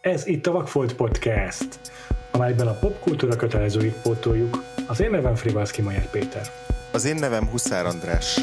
Ez itt a Vakfolt Podcast, amelyben a popkultúra kötelezőit pótoljuk. Az én nevem Frivalszki Majer Péter. Az én nevem Huszár András.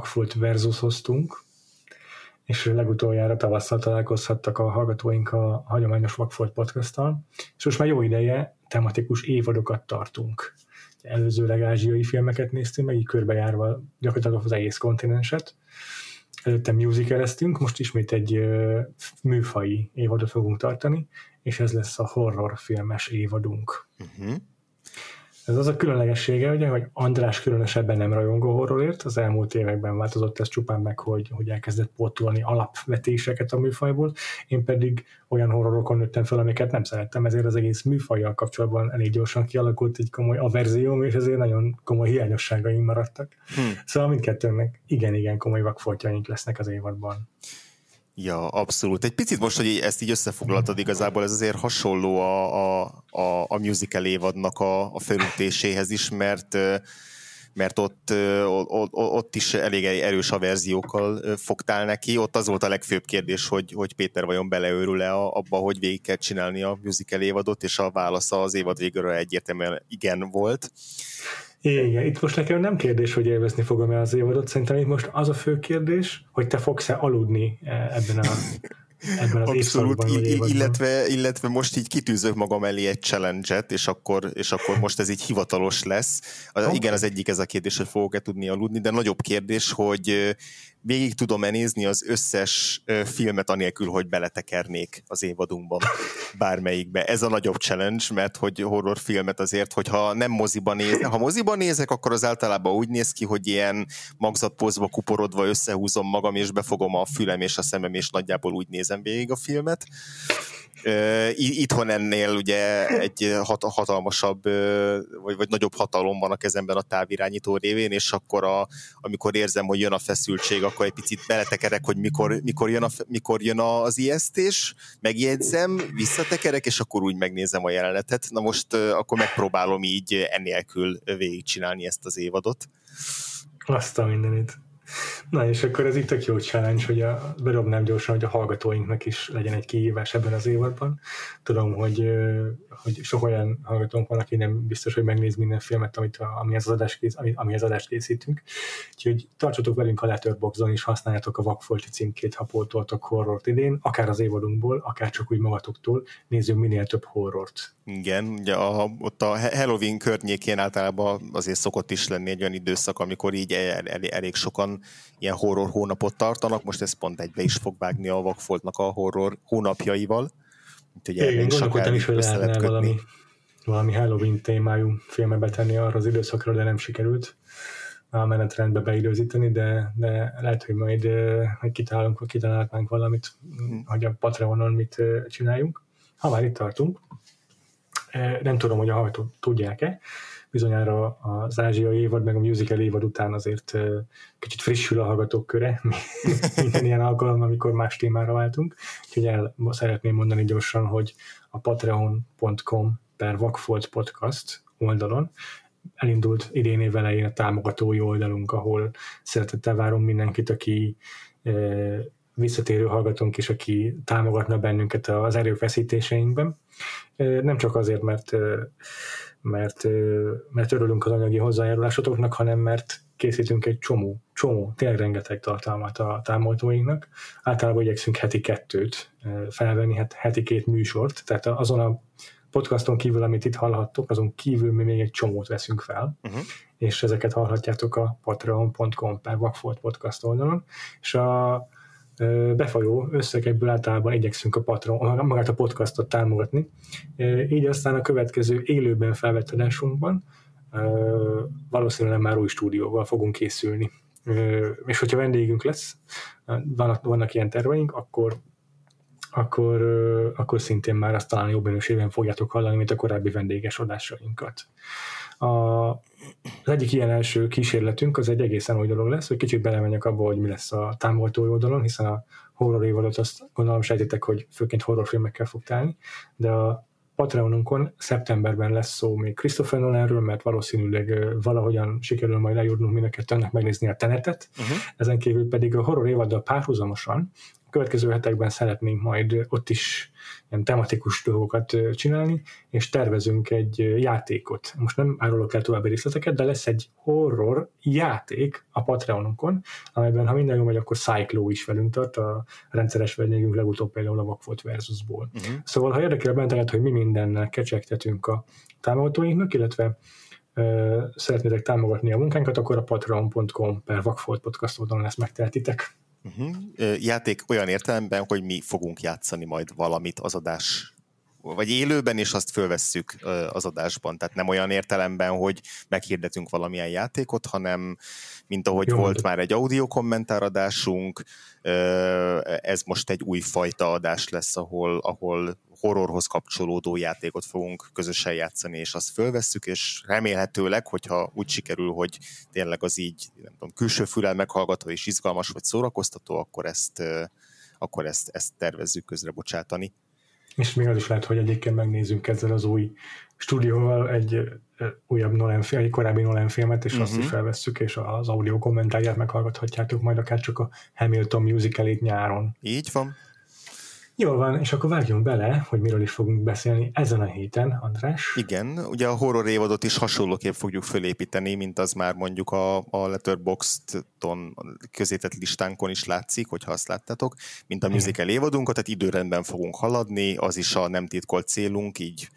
Nyáron Vakfolt versushoztunk, és legutoljára tavasszal találkozhattak a hallgatóink a hagyományos Vakfolt podcasttal, és most már jó ideje tematikus évadokat tartunk. Előzőleg ázsiai filmeket néztünk meg, így körbejárva gyakorlatilag az egész kontinenset. Előtte musicaleztünk, most ismét egy műfai évadot fogunk tartani, és ez lesz a horror filmes évadunk. Uh-huh. Ez az a különlegessége, ugye, hogy András különösebben nem rajongó horrorért, az elmúlt években változott ez csupán meg, hogy, hogy elkezdett pótolni alapvetéseket a műfajból, én pedig olyan horrorokon nőttem fel, amiket nem szerettem, ezért az egész műfajjal kapcsolatban elég gyorsan kialakult egy komoly averzióm, és ezért nagyon komoly hiányosságaim maradtak. Hmm. Szóval mindkettőnek igen-igen komoly vakfoltjaink lesznek az évadban. Ja, abszolút. Egy picit most, hogy ezt így összefoglaltad igazából, ez azért hasonló a, a, a, a musical évadnak a, a felütéséhez is, mert mert ott, ott, ott is elég erős a verziókkal fogtál neki. Ott az volt a legfőbb kérdés, hogy, hogy Péter vajon beleőrül-e abba, hogy végig kell csinálni a musical évadot, és a válasza az évad végéről egyértelműen igen volt. Igen, itt most nekem nem kérdés, hogy élvezni fogom-e az évadot, szerintem itt most az a fő kérdés, hogy te fogsz-e aludni eh, ebben a ebben az Abszolút, illetve, illetve most így kitűzök magam elé egy challenge-et, és akkor, és akkor most ez így hivatalos lesz. Okay. Igen, az egyik ez a kérdés, hogy fogok-e tudni aludni, de nagyobb kérdés, hogy végig tudom-e nézni az összes filmet anélkül, hogy beletekernék az évadunkban bármelyikbe. Ez a nagyobb challenge, mert hogy horrorfilmet azért, hogyha nem moziban nézek, ha moziban nézek, akkor az általában úgy néz ki, hogy ilyen magzatpozva kuporodva összehúzom magam, és befogom a fülem és a szemem, és nagyjából úgy nézem végig a filmet. Itthon ennél ugye egy hat, hatalmasabb, vagy, vagy nagyobb hatalom van a kezemben a távirányító révén, és akkor a, amikor érzem, hogy jön a feszültség, akkor egy picit beletekerek, hogy mikor, mikor, jön, a, mikor jön az ijesztés, megjegyzem, visszatekerek, és akkor úgy megnézem a jelenetet. Na most akkor megpróbálom így ennélkül végigcsinálni ezt az évadot. Azt a mindenit. Na és akkor ez itt tök jó challenge, hogy a, berobnám gyorsan, hogy a hallgatóinknak is legyen egy kihívás ebben az évadban. Tudom, hogy, hogy sok olyan hallgatónk van, aki nem biztos, hogy megnéz minden filmet, amit, ami az adást, kész, ami, ami az adást készítünk. Úgyhogy tartsatok velünk a Letterboxdon, és használjátok a Vakfolti címkét, ha pótoltok horrort idén, akár az évadunkból, akár csak úgy magatoktól, nézzünk minél több horrort. Igen, ugye a, ott a Halloween környékén általában azért szokott is lenni egy olyan időszak, amikor így el, el, elég sokan ilyen horror hónapot tartanak, most ez pont egybe is fog vágni a Vakfoltnak a horror hónapjaival. Úgyhogy Igen, gondolkodtam is, hogy lehetne valami, valami Halloween témájú filmet betenni arra az időszakra, de nem sikerült a menetrendbe beidőzíteni, de, de lehet, hogy majd hogy kitalálunk, kitalálnánk valamit, hmm. hogy a Patreonon mit csináljunk. Ha már itt tartunk, nem tudom, hogy a hallgatók tudják-e, bizonyára az ázsiai évad, meg a musical évad után azért kicsit frissül a hallgatók köre, minden ilyen alkalom, amikor más témára váltunk. Úgyhogy el szeretném mondani gyorsan, hogy a patreon.com per Vakfolt podcast oldalon elindult idén év elején a támogatói oldalunk, ahol szeretettel várom mindenkit, aki visszatérő hallgatónk is, aki támogatna bennünket az erőfeszítéseinkben. Nem csak azért, mert mert, mert örülünk az anyagi hozzájárulásotoknak, hanem mert készítünk egy csomó, csomó, tényleg rengeteg tartalmat a támogatóinknak. Általában igyekszünk heti kettőt felvenni, hát heti két műsort, tehát azon a podcaston kívül, amit itt hallhattok, azon kívül mi még egy csomót veszünk fel, uh-huh. és ezeket hallhatjátok a patreon.com per podcast oldalon, és a befolyó összegekből általában igyekszünk a patron, magát a podcastot támogatni. Így aztán a következő élőben felvett adásunkban valószínűleg már új stúdióval fogunk készülni. és hogyha vendégünk lesz, vannak, vannak ilyen terveink, akkor akkor, akkor szintén már azt talán jobb minőségben fogjátok hallani, mint a korábbi vendéges adásainkat. A, az egyik ilyen első kísérletünk az egy egészen új dolog lesz, hogy kicsit belemenjek abba, hogy mi lesz a támogató oldalon, hiszen a horror évadot azt gondolom sejtitek, hogy főként horrorfilmekkel fog tálni, de a Patreonunkon szeptemberben lesz szó még Christopher Nolanről, mert valószínűleg valahogyan sikerül majd lejutnunk mind a kettőnek megnézni a tenetet. Uh-huh. Ezen kívül pedig a horror évaddal párhuzamosan következő hetekben szeretnénk majd ott is ilyen tematikus dolgokat csinálni, és tervezünk egy játékot. Most nem árulok el további részleteket, de lesz egy horror játék a Patreonunkon, amelyben, ha minden jó megy, akkor Cyclo is velünk tart, a rendszeres vendégünk legutóbb például a Vakfolt versusból. Uh-huh. Szóval, ha érdekel benneteket, hogy mi mindennel kecsegtetünk a támogatóinknak, illetve szeretnétek támogatni a munkánkat, akkor a patreon.com per Vakfolt podcast oldalon ezt megtehetitek. Uh-huh. Játék olyan értelemben, hogy mi fogunk játszani majd valamit az adás vagy élőben, és azt fölvesszük az adásban. Tehát nem olyan értelemben, hogy meghirdetünk valamilyen játékot, hanem mint ahogy Jó, volt de. már egy audio kommentáradásunk, ez most egy új fajta adás lesz, ahol, ahol horrorhoz kapcsolódó játékot fogunk közösen játszani, és azt fölvesszük, és remélhetőleg, hogyha úgy sikerül, hogy tényleg az így nem tudom, külső fülel meghallgató és izgalmas vagy szórakoztató, akkor ezt, akkor ezt, ezt tervezzük közre bocsátani. És még az is lehet, hogy egyébként megnézzünk ezzel az új stúdióval egy újabb Nolan film, egy korábbi Nolan filmet, és uh-huh. azt is mhm. felvesszük, és az audio kommentáját meghallgathatjátok majd akár csak a Hamilton musicalét nyáron. Így van. Jól van, és akkor vágjunk bele, hogy miről is fogunk beszélni ezen a héten, András. Igen, ugye a horror évadot is hasonlóképp fogjuk fölépíteni, mint az már mondjuk a, a Letterboxd-on közétett listánkon is látszik, hogyha azt láttátok, mint a musical évadunkat, tehát időrendben fogunk haladni, az is a nem titkolt célunk, így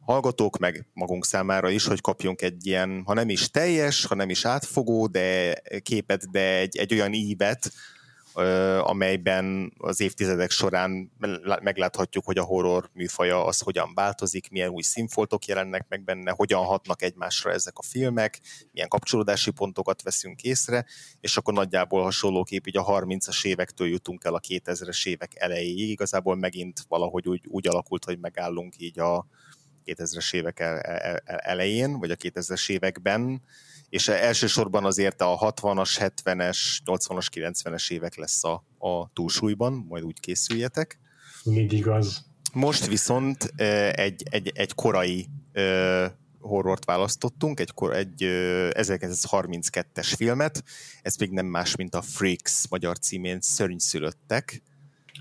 hallgatók, meg magunk számára is, hogy kapjunk egy ilyen, ha nem is teljes, ha nem is átfogó, de képet, de egy, egy olyan ívet, amelyben az évtizedek során megláthatjuk, hogy a horror műfaja az hogyan változik, milyen új színfoltok jelennek meg benne, hogyan hatnak egymásra ezek a filmek, milyen kapcsolódási pontokat veszünk észre, és akkor nagyjából hasonlóképp így a 30-as évektől jutunk el a 2000-es évek elejéig, igazából megint valahogy úgy, úgy alakult, hogy megállunk így a 2000-es évek elején, vagy a 2000-es években, és elsősorban azért a 60-as, 70-es, 80-as, 90-es évek lesz a, a túlsúlyban, majd úgy készüljetek. Még igaz. Most viszont egy, egy, egy korai horrort választottunk, egy, egy 1932-es filmet, ez még nem más, mint a Freaks magyar címén Szörnyszülöttek.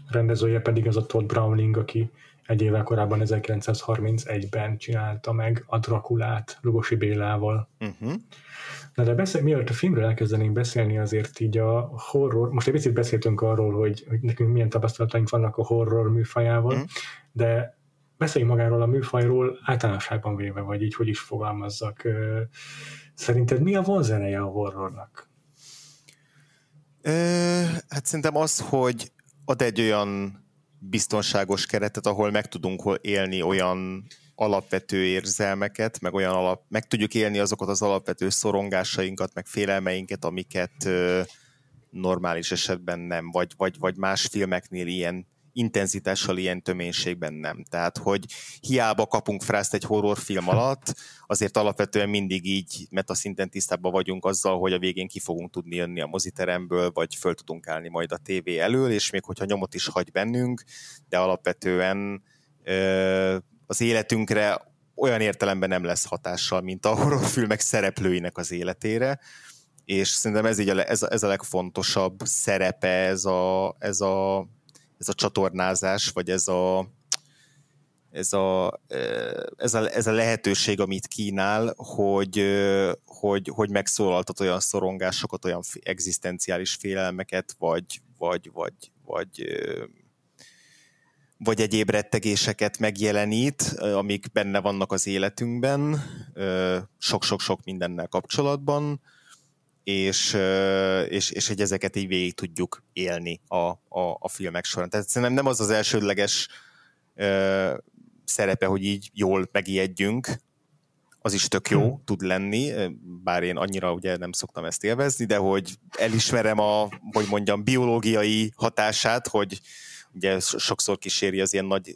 Rendezője pedig az a Todd Browning, aki egy évvel korábban 1931-ben csinálta meg a Drakulát Lugosi Bélával. Uh-huh. Na de beszél, mielőtt a filmről elkezdenénk beszélni, azért így a horror, most egy picit beszéltünk arról, hogy, hogy nekünk milyen tapasztalataink vannak a horror műfajával, uh-huh. de beszéljünk magáról a műfajról általánosságban véve, vagy így hogy is fogalmazzak. Szerinted mi a vonzeneje a horrornak? Ö, hát szerintem az, hogy ad egy olyan biztonságos keretet, ahol meg tudunk élni olyan alapvető érzelmeket, meg olyan alap, meg tudjuk élni azokat az alapvető szorongásainkat, meg félelmeinket, amiket ö, normális esetben nem, vagy, vagy, vagy más filmeknél ilyen intenzitással, ilyen töménységben nem. Tehát, hogy hiába kapunk frászt egy horrorfilm alatt, azért alapvetően mindig így metaszinten tisztában vagyunk azzal, hogy a végén ki fogunk tudni jönni a moziteremből, vagy föl tudunk állni majd a tévé elől, és még hogyha nyomot is hagy bennünk, de alapvetően ö, az életünkre olyan értelemben nem lesz hatással, mint a horrorfilmek szereplőinek az életére, és szerintem ez, így a, ez, a, ez a legfontosabb szerepe, ez a, ez a ez a csatornázás, vagy ez a, ez a, ez a, ez a lehetőség, amit kínál, hogy, hogy, hogy megszólaltat olyan szorongásokat, olyan egzisztenciális félelmeket, vagy, vagy, vagy, vagy, vagy egyéb rettegéseket megjelenít, amik benne vannak az életünkben, sok-sok-sok mindennel kapcsolatban, és, és, és hogy ezeket így végig tudjuk élni a, a, a filmek során. Tehát szerintem nem az az elsődleges ö, szerepe, hogy így jól megijedjünk, az is tök jó hmm. tud lenni, bár én annyira ugye nem szoktam ezt élvezni, de hogy elismerem a, hogy mondjam, biológiai hatását, hogy ugye sokszor kíséri az ilyen nagy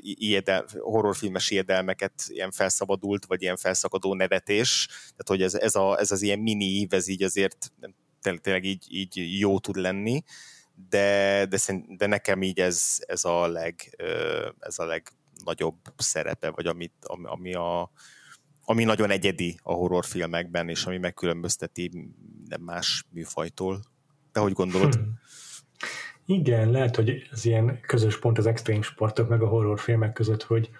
ijedel, horrorfilmes ijedelmeket, ilyen felszabadult, vagy ilyen felszakadó nevetés, tehát hogy ez, ez, a, ez az ilyen mini ív, ez így azért tényleg így, így jó tud lenni, de, de, de nekem így ez, ez, a leg, ez a legnagyobb szerepe, vagy amit, ami, ami, a, ami nagyon egyedi a horrorfilmekben, és ami megkülönbözteti más műfajtól. Te hogy gondolod? Hmm. Igen, lehet, hogy ez ilyen közös pont az extrém sportok meg a horrorfilmek között, hogy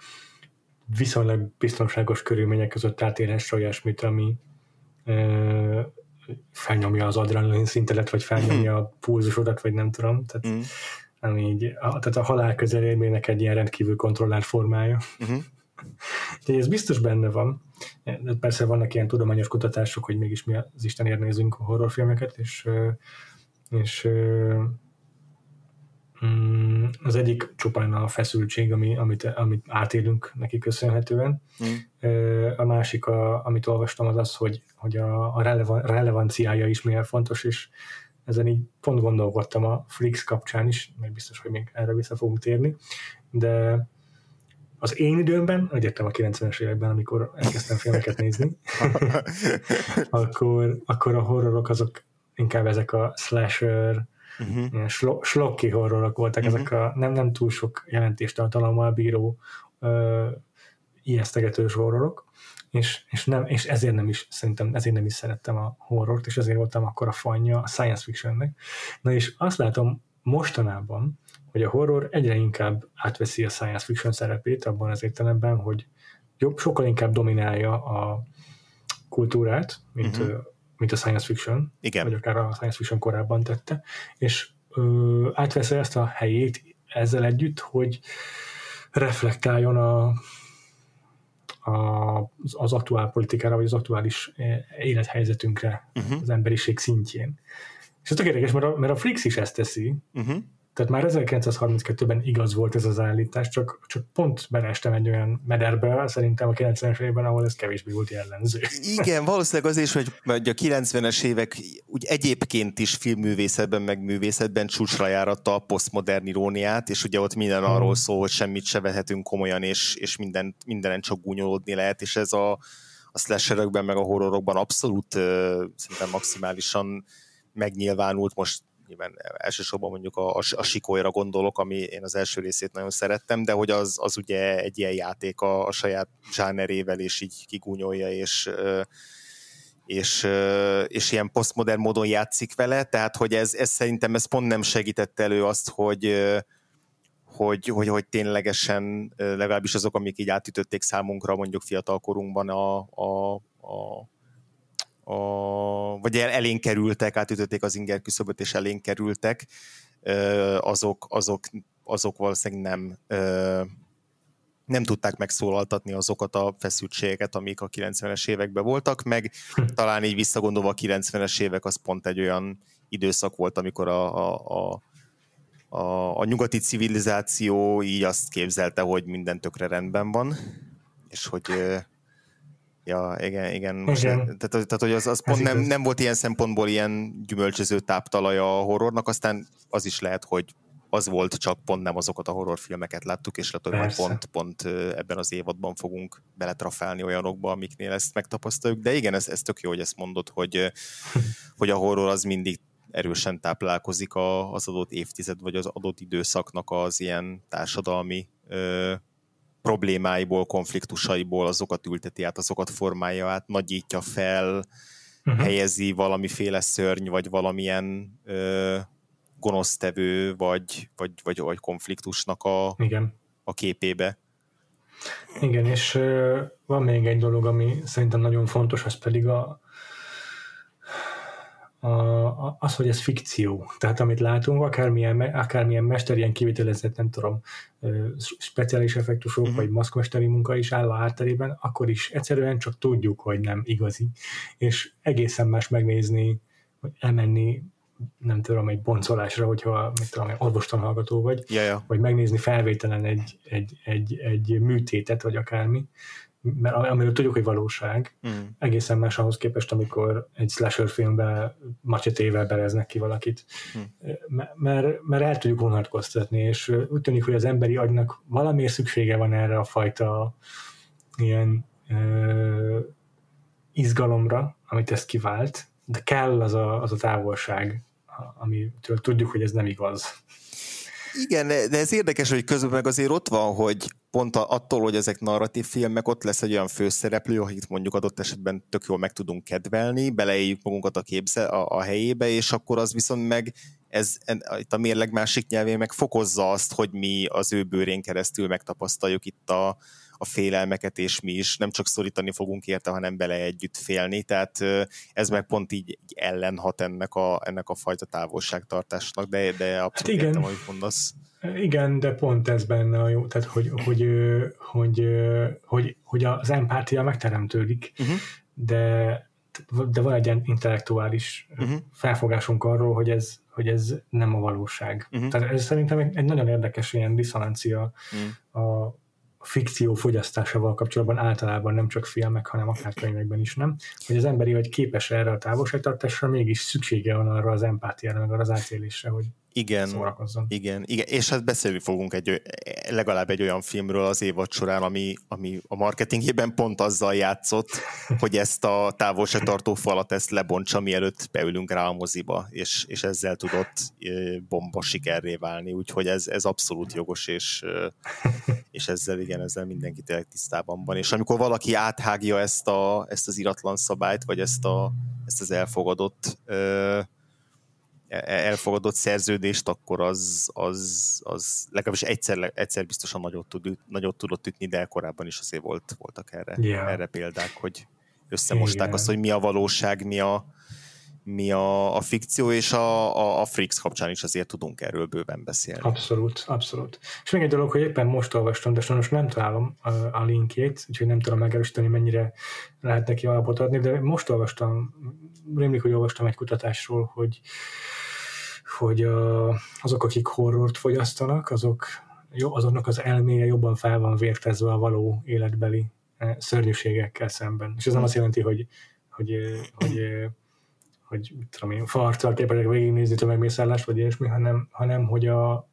viszonylag biztonságos körülmények között átélhess olyasmit, ami ö, felnyomja az adrenalin szintelet, vagy felnyomja a pulzusodat, vagy nem tudom. Tehát, mm. ami így, a, tehát a halál közelélménynek egy ilyen rendkívül kontrollált formája. Mm-hmm. De ez biztos benne van. De persze vannak ilyen tudományos kutatások, hogy mégis mi az Istenért nézünk a horrorfilmeket, és, és az egyik csupán a feszültség, ami, amit, amit átélünk neki köszönhetően. Mm. A másik, a, amit olvastam, az az, hogy, hogy a, a relevan, relevanciája is milyen fontos, és ezen így pont gondolkodtam a Flix kapcsán is, mert biztos, hogy még erre vissza fogunk térni, de az én időmben, egyetem a 90-es években, amikor elkezdtem filmeket nézni, akkor, akkor a horrorok azok inkább ezek a slasher, uh-huh. ilyen slo- slokki horrorok voltak, uh-huh. ezek a nem, nem túl sok jelentéstartalommal bíró ö, ijesztegetős horrorok, és, és, nem, és ezért nem is, szerintem ezért nem is szerettem a horrort, és ezért voltam akkor a fanya a science fictionnek. Na és azt látom mostanában, hogy a horror egyre inkább átveszi a science fiction szerepét abban az értelemben, hogy jobb, sokkal inkább dominálja a kultúrát, mint uh-huh mint a science fiction, Igen. vagy akár a science fiction korábban tette, és ö, átveszi ezt a helyét ezzel együtt, hogy reflektáljon a, a, az aktuál politikára, vagy az aktuális élethelyzetünkre uh-huh. az emberiség szintjén. És ez tök érdekes, mert a, mert a Flix is ezt teszi, uh-huh. Tehát már 1932-ben igaz volt ez az állítás, csak, csak pont benestem egy olyan mederbe, szerintem a 90-es években, ahol ez kevésbé volt jellemző. Igen, valószínűleg az is, hogy a 90-es évek úgy egyébként is filmművészetben, meg művészetben csúcsra járatta a posztmodern iróniát, és ugye ott minden hmm. arról szól, hogy semmit se vehetünk komolyan, és, és minden, mindenen csak gúnyolódni lehet, és ez a, a slasherökben, meg a horrorokban abszolút uh, szerintem maximálisan megnyilvánult most nyilván elsősorban mondjuk a, a, a sikolyra gondolok, ami én az első részét nagyon szerettem, de hogy az, az ugye egy ilyen játék a, a saját zsánerével, és így kigúnyolja, és és, és ilyen posztmodern módon játszik vele, tehát hogy ez, ez szerintem ez pont nem segítette elő azt, hogy, hogy, hogy, hogy ténylegesen legalábbis azok, amik így átütötték számunkra mondjuk fiatalkorunkban a, a, a a, vagy el, elénk kerültek, átütötték az inger küszöböt és elénk kerültek, azok, azok, azok valószínűleg nem nem tudták megszólaltatni azokat a feszültségeket, amik a 90-es években voltak, meg hm. talán így visszagondolva a 90-es évek az pont egy olyan időszak volt, amikor a, a, a, a, a nyugati civilizáció így azt képzelte, hogy minden tökre rendben van, és hogy Ja, igen, igen. Most igen. Tehát, tehát, hogy az, az pont nem, nem volt ilyen szempontból ilyen gyümölcsöző táptalaja a horrornak, aztán az is lehet, hogy az volt, csak pont nem azokat a horrorfilmeket láttuk, és lehet, hogy pont, pont ebben az évadban fogunk beletrafálni olyanokba, amiknél ezt megtapasztaljuk. De igen, ez, ez tök jó, hogy ezt mondod, hogy, hogy a horror az mindig erősen táplálkozik az adott évtized, vagy az adott időszaknak az ilyen társadalmi problémáiból, konfliktusaiból azokat ülteti át, azokat formálja át, nagyítja fel, uh-huh. helyezi valamiféle szörny, vagy valamilyen ö, gonosztevő, vagy, vagy, vagy, vagy konfliktusnak a, Igen. a képébe. Igen, és ö, van még egy dolog, ami szerintem nagyon fontos, az pedig a, a, az, hogy ez fikció. Tehát amit látunk, akármilyen, akármilyen mester, ilyen kivitelezett, nem tudom, speciális effektusok, uh-huh. vagy maszkmesteri munka is áll a hátterében, akkor is egyszerűen csak tudjuk, hogy nem igazi. És egészen más megnézni, vagy elmenni nem tudom, egy boncolásra, hogyha mit tudom, egy orvostanhallgató vagy, ja, ja. vagy megnézni felvételen egy, egy, egy, egy műtétet, vagy akármi, mert amiről tudjuk, hogy valóság, mm. egészen más ahhoz képest, amikor egy slasher filmben macsetével bereznek ki valakit. Mm. Mert, mert el tudjuk vonatkoztatni, és úgy tűnik, hogy az emberi agynak valamiért szüksége van erre a fajta ilyen ö, izgalomra, amit ezt kivált, de kell az a, az a távolság, amitől tudjuk, hogy ez nem igaz. Igen, de ez érdekes, hogy közben meg azért ott van, hogy pont attól, hogy ezek narratív filmek, ott lesz egy olyan főszereplő, akit mondjuk adott esetben tök jól meg tudunk kedvelni, beleéljük magunkat a, képze, a, a helyébe, és akkor az viszont meg ez itt a mérleg másik nyelvén meg fokozza azt, hogy mi az ő bőrén keresztül megtapasztaljuk itt a, a félelmeket, és mi is nem csak szorítani fogunk érte, hanem bele együtt félni, tehát ez meg pont így ellenhat ennek a, ennek a fajta távolságtartásnak, de, de abszolút hát igen. értem, amit mondasz. Igen, de pont ez benne a jó, tehát hogy, hogy, hogy, hogy, hogy az empátia megteremtődik, uh-huh. de de van egy ilyen intellektuális uh-huh. felfogásunk arról, hogy ez, hogy ez nem a valóság. Uh-huh. Tehát ez szerintem egy, egy nagyon érdekes ilyen diszonancia uh-huh. a, fikció fogyasztásával kapcsolatban általában nem csak filmek, hanem akár könyvekben is nem, hogy az emberi vagy képes erre a távolságtartásra, mégis szüksége van arra az empátiára, meg arra az átélésre, hogy igen, szórakozzon. Igen, igen, és hát beszélni fogunk egy, legalább egy olyan filmről az évad során, ami, ami a marketingében pont azzal játszott, hogy ezt a távolságtartó falat ezt lebontsa, mielőtt beülünk rá a moziba, és, és ezzel tudott bomba sikerré válni, úgyhogy ez, ez abszolút jogos, és, és ezzel igen, ezzel mindenki tényleg tisztában van. És amikor valaki áthágja ezt, a, ezt az iratlan szabályt, vagy ezt, a, ezt az elfogadott elfogadott szerződést, akkor az, az, az legalábbis egyszer, egyszer biztosan nagyot, tud, nagyot tudott ütni, de korábban is azért volt, voltak erre, yeah. erre példák, hogy összemosták Igen. azt, hogy mi a valóság, mi a, mi a, a fikció, és a, a, a Freaks kapcsán is azért tudunk erről bőven beszélni. Abszolút, abszolút. És még egy dolog, hogy éppen most olvastam, de sajnos nem találom a, a linkjét, úgyhogy nem tudom megerősíteni, mennyire lehet neki alapot adni, de most olvastam, rémlik, hogy olvastam egy kutatásról, hogy hogy a, azok, akik horrort fogyasztanak, azok, azoknak az elméje jobban fel van vértezve a való életbeli szörnyűségekkel szemben. És ez nem azt jelenti, hogy, hogy, hogy, hogy mit tudom én, farccal képesek végignézni tömegmészállást, vagy ilyesmi, hanem, hanem hogy a,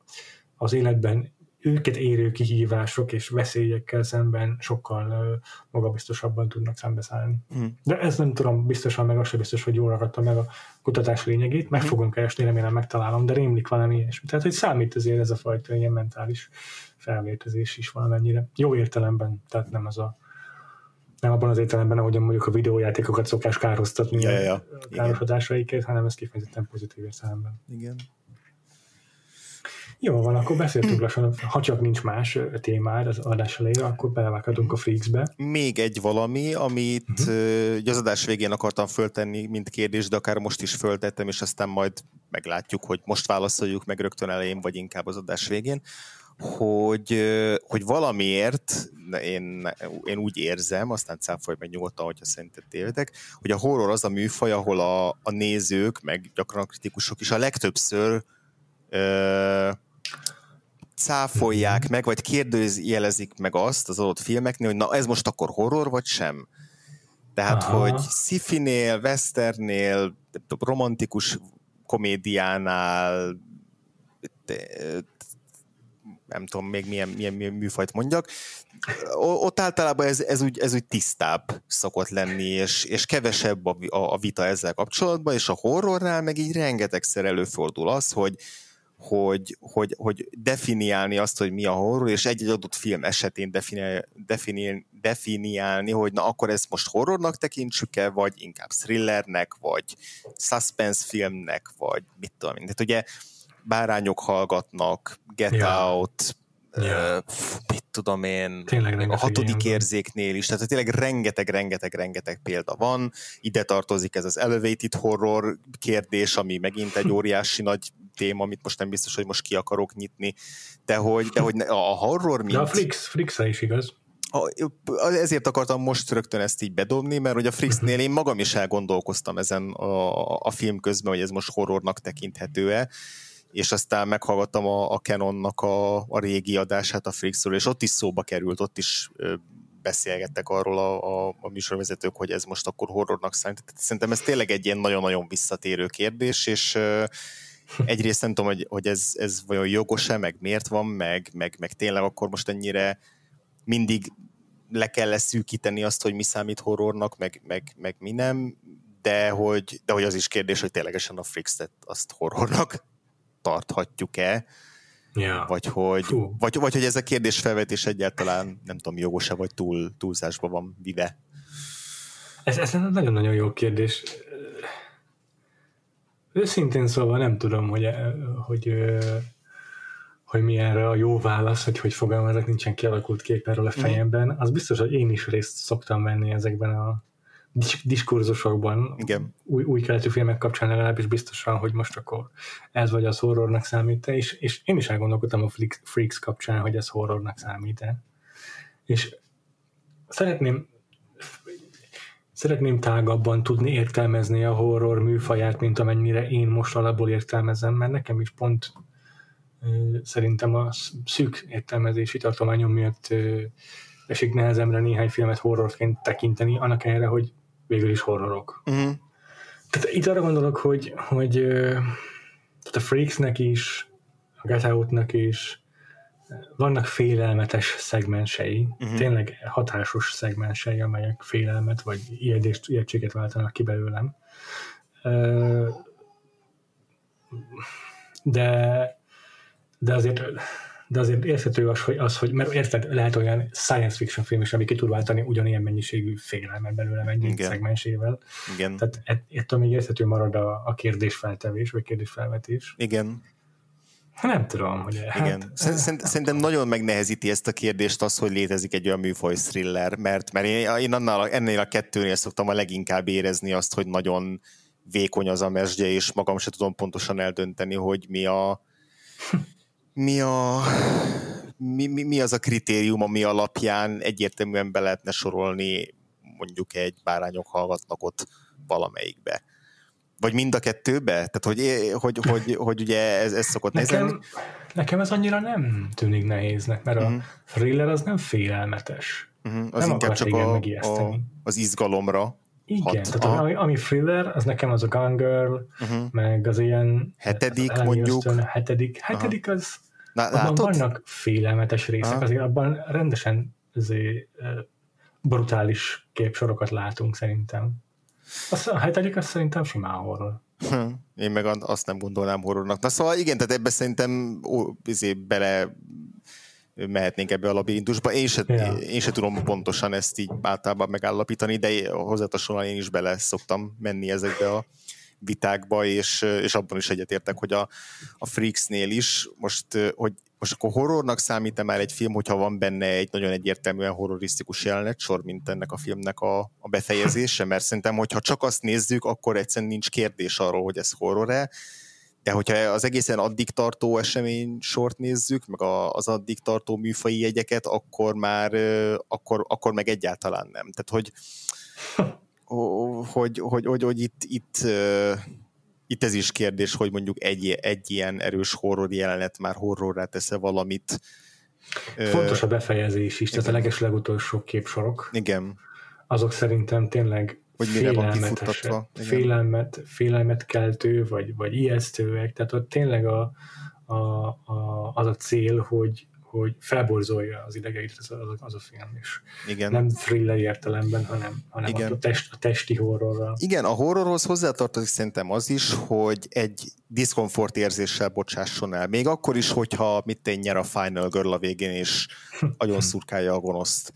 az életben őket érő kihívások és veszélyekkel szemben sokkal magabiztosabban tudnak szembeszállni. Mm. De ez nem tudom biztosan, meg az sem biztos, hogy jól ragadta meg a kutatás lényegét, meg mm. fogom keresni, remélem megtalálom, de rémlik valami ilyesmi. Tehát, hogy számít azért ez a fajta ilyen mentális felvértezés is valamennyire. Jó értelemben, tehát nem az a nem abban az értelemben, ahogyan mondjuk a videójátékokat szokás károztatni ja, ja, ja. károsodásaikat, hanem ez kifejezetten pozitív értelemben. Igen. Jó van, akkor beszéltünk lassan, ha csak nincs más témád az adás elejére, akkor belevághatunk a Freaks-be. Még egy valami, amit uh-huh. az adás végén akartam föltenni, mint kérdés, de akár most is föltettem, és aztán majd meglátjuk, hogy most válaszoljuk meg rögtön elején, vagy inkább az adás végén, hogy, hogy valamiért én, én úgy érzem, aztán cáfolj meg nyugodtan, hogyha szerinted tévedek, hogy a horror az a műfaj, ahol a, a nézők, meg gyakran a kritikusok is a legtöbbször cáfolják meg, vagy kérdőjelezik meg azt az adott filmeknél, hogy na ez most akkor horror, vagy sem. Tehát, Aha. hogy sci-finél, westernél, romantikus komédiánál, nem tudom még milyen, milyen, milyen műfajt mondjak, ott általában ez, ez, úgy, ez úgy tisztább szokott lenni, és, és kevesebb a, a, a vita ezzel kapcsolatban, és a horrornál meg így rengetegszer előfordul az, hogy hogy, hogy, hogy definiálni azt, hogy mi a horror, és egy-egy adott film esetén definiál, definiál, definiálni, hogy na akkor ezt most horrornak tekintsük-e, vagy inkább thrillernek, vagy suspense filmnek, vagy mit tudom én. Tehát ugye bárányok hallgatnak, Get ja. Out, Ja. Uh, mit tudom én, tényleg a hatodik érzéknél is, tehát tényleg rengeteg, rengeteg, rengeteg példa van. Ide tartozik ez az elevated horror kérdés, ami megint egy óriási nagy téma, amit most nem biztos, hogy most ki akarok nyitni, de hogy, de hogy a horror mint... De a Flix, flix is igaz. A, ezért akartam most rögtön ezt így bedobni, mert hogy a Frixnél én magam is elgondolkoztam ezen a, a film közben, hogy ez most horrornak tekinthető-e, és aztán meghallgattam a, a Canonnak a, a régi adását a Freaksről, és ott is szóba került, ott is beszélgettek arról a, a, a műsorvezetők, hogy ez most akkor horrornak számít. Szerintem ez tényleg egy ilyen nagyon-nagyon visszatérő kérdés, és egyrészt nem tudom, hogy, hogy ez, ez vajon jogos-e, meg miért van, meg, meg, meg tényleg akkor most ennyire mindig le kell leszűkíteni azt, hogy mi számít horrornak, meg, meg, meg mi nem, de hogy, de hogy az is kérdés, hogy ténylegesen a Freaks-et azt horrornak tarthatjuk-e, ja. vagy, hogy, vagy, vagy hogy ez a kérdés felvetés egyáltalán nem tudom, jogos-e, vagy túl, túlzásba van vive. Ez, ez nagyon-nagyon jó kérdés. Őszintén szóval nem tudom, hogy, hogy, hogy mi erre a jó válasz, hogy hogy fogalmazok, nincsen kialakult kép erről a mhm. fejemben. Az biztos, hogy én is részt szoktam venni ezekben a diskurzusokban, Igen. Új, új keletű filmek kapcsán legalábbis biztosan, hogy most akkor ez vagy az horrornak számít és, és én is elgondolkodtam a Freaks kapcsán, hogy ez horrornak számít-e. És szeretném szeretném tágabban tudni értelmezni a horror műfaját, mint amennyire én most alapból értelmezem, mert nekem is pont szerintem a szűk értelmezési tartományom miatt esik nehezemre néhány filmet horrorként tekinteni, annak ellenére, hogy végül is horrorok. Uh-huh. Tehát itt arra gondolok, hogy, hogy tehát a Freaksnek is, a Get Out-nak is vannak félelmetes szegmensei, uh-huh. tényleg hatásos szegmensei, amelyek félelmet vagy ijedést, ijegységet váltanak ki belőlem. De, de azért de azért érthető az, hogy, az, hogy mert érted, lehet olyan science fiction film is, ami ki tud váltani ugyanilyen mennyiségű félelmet belőle egy szegmensével. Igen. Tehát ettől még érthető marad a, a kérdésfeltevés, vagy kérdésfelvetés. Igen. Nem tudom, hogy... Igen. Hát, Szerintem nagyon megnehezíti ezt a kérdést az, hogy létezik egy olyan műfaj thriller, mert, mert én, én annál, ennél a kettőnél szoktam a leginkább érezni azt, hogy nagyon vékony az a mesdje, és magam se tudom pontosan eldönteni, hogy mi a mi, a, mi, mi, mi az a kritérium, ami alapján egyértelműen be lehetne sorolni mondjuk egy bárányok hallgatnak ott valamelyikbe. Vagy mind a kettőbe? Tehát, hogy, hogy, hogy, hogy ugye ez, ez szokott nekem, nézni? Nekem ez annyira nem tűnik nehéznek, mert uh-huh. a mhm. thriller az nem félelmetes. Uh-huh. Az nem inkább csak a, a, az izgalomra igen, hat. tehát a, ami, ami thriller, az nekem az a Gone Girl, uh-huh. meg az ilyen... Hetedik az mondjuk. Ösztön, hetedik, hetedik uh-huh. az... Na, abban vannak félelmetes részek, uh-huh. azért abban rendesen azért, brutális képsorokat látunk szerintem. Azt, a hetedik az szerintem simán horror. Hm, én meg azt nem gondolnám horrornak. Na szóval igen, tehát ebbe szerintem ó, izé, bele mehetnénk ebbe a labirintusba. Én se, ja. én se tudom pontosan ezt így általában megállapítani, de hozzátasosan én is bele szoktam menni ezekbe a vitákba, és, és abban is egyetértek, hogy a, a Freaksnél is most, hogy most akkor horrornak számít már egy film, hogyha van benne egy nagyon egyértelműen horrorisztikus sor, mint ennek a filmnek a, a befejezése, mert szerintem, hogyha csak azt nézzük, akkor egyszerűen nincs kérdés arról, hogy ez horror-e, de hogyha az egészen addig tartó esemény sort nézzük, meg az addig tartó műfai jegyeket, akkor már, akkor, akkor meg egyáltalán nem. Tehát, hogy, hogy, hogy, hogy, hogy itt, itt, itt ez is kérdés, hogy mondjuk egy, egy ilyen erős horror jelenet már horrorrá tesz valamit. Fontos a befejezés is, tehát a leges legutolsó képsorok. Igen. Azok szerintem tényleg hogy mire van kifuttatva. Félelmet, félelmet keltő, vagy, vagy ijesztőek, tehát ott tényleg a, a, a, az a cél, hogy, hogy felborzolja az idegeit az, az, az a film is. Igen. Nem thriller értelemben, hanem, hanem Igen. A, test, a testi horrorra. Igen, a horrorhoz hozzátartozik szerintem az is, hogy egy diszkomfort érzéssel bocsásson el. Még akkor is, hogyha mit nyer a Final Girl a végén, és nagyon szurkálja a gonoszt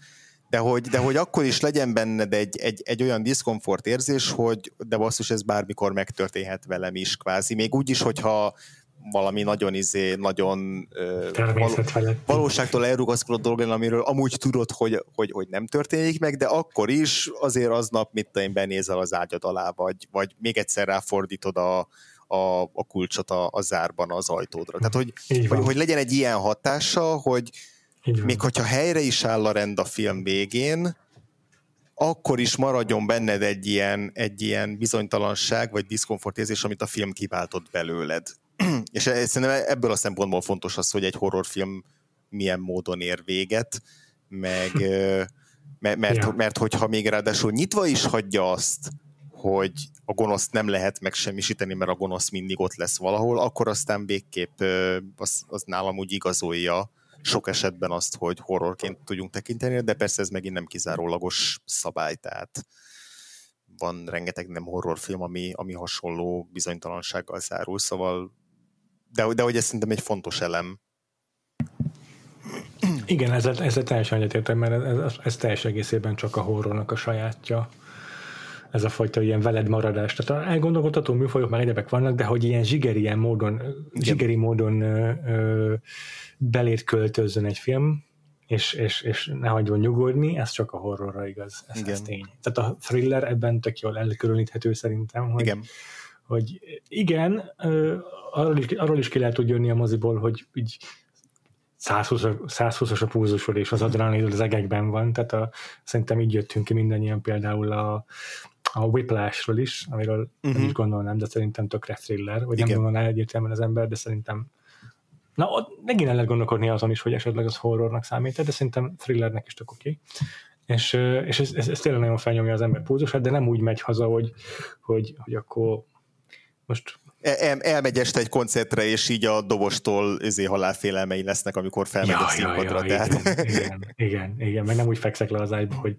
de hogy, de hogy akkor is legyen benned egy, egy, egy olyan diszkomfort érzés, hogy de basszus, ez bármikor megtörténhet velem is kvázi. Még úgy is, hogyha valami nagyon izé, nagyon val- valóságtól elrugaszkodott dolog, amiről amúgy tudod, hogy, hogy, hogy nem történik meg, de akkor is azért aznap mit te benézel az ágyad alá, vagy, vagy még egyszer ráfordítod a, a, a kulcsot a, a zárban az ajtódra. Tehát, hogy, hogy, hogy legyen egy ilyen hatása, hogy, még hogyha helyre is áll a rend a film végén, akkor is maradjon benned egy ilyen, egy ilyen bizonytalanság vagy diszkomfortérzés, amit a film kiváltott belőled. És szerintem ebből a szempontból fontos az, hogy egy horrorfilm milyen módon ér véget, meg, mert, mert, ja. mert hogyha még ráadásul nyitva is hagyja azt, hogy a gonoszt nem lehet megsemmisíteni, mert a gonosz mindig ott lesz valahol, akkor aztán végképp az, az nálam úgy igazolja sok esetben azt, hogy horrorként tudjunk tekinteni, de persze ez megint nem kizárólagos szabály, tehát van rengeteg nem horrorfilm, ami, ami hasonló bizonytalansággal zárul, szóval de, de hogy ez szerintem egy fontos elem. Igen, ezzel, ezzel teljesen egyetértem, mert ez, ez, ez teljes egészében csak a horrornak a sajátja ez a fajta ilyen veled maradás. Tehát elgondolkodható műfajok már egyebek vannak, de hogy ilyen zsigeri, ilyen módon, zsigeri módon ö, ö, belét költözzön egy film, és, és, és ne hagyjon nyugodni, ez csak a horrorra igaz, ez, igen. ez tény. Tehát a thriller ebben tök jól elkülöníthető szerintem, hogy, igen. hogy igen, arról is, arról is ki lehet úgy jönni a moziból, hogy így 120-as a púzusod, és az adrenalin az egekben van, tehát a, szerintem így jöttünk ki mindannyian például a, a Whiplashról is, amiről uh-huh. nem is gondolnám, de szerintem tökre thriller, vagy Igen. nem gondolná egyértelműen az ember, de szerintem Na, ott megint el lehet gondolkodni azon is, hogy esetleg az horrornak számít, de szerintem thrillernek is tök oké. Okay. És, és ez, ez, ez, tényleg nagyon felnyomja az ember púzusát, de nem úgy megy haza, hogy, hogy, hogy akkor most el, elmegy este egy koncertre, és így a dobostól izé halálfélelmei lesznek, amikor felmegy ja, a színpadra. Ja, ja, tehát... igen, igen, igen, igen, meg nem úgy fekszek le az ágyba, hogy,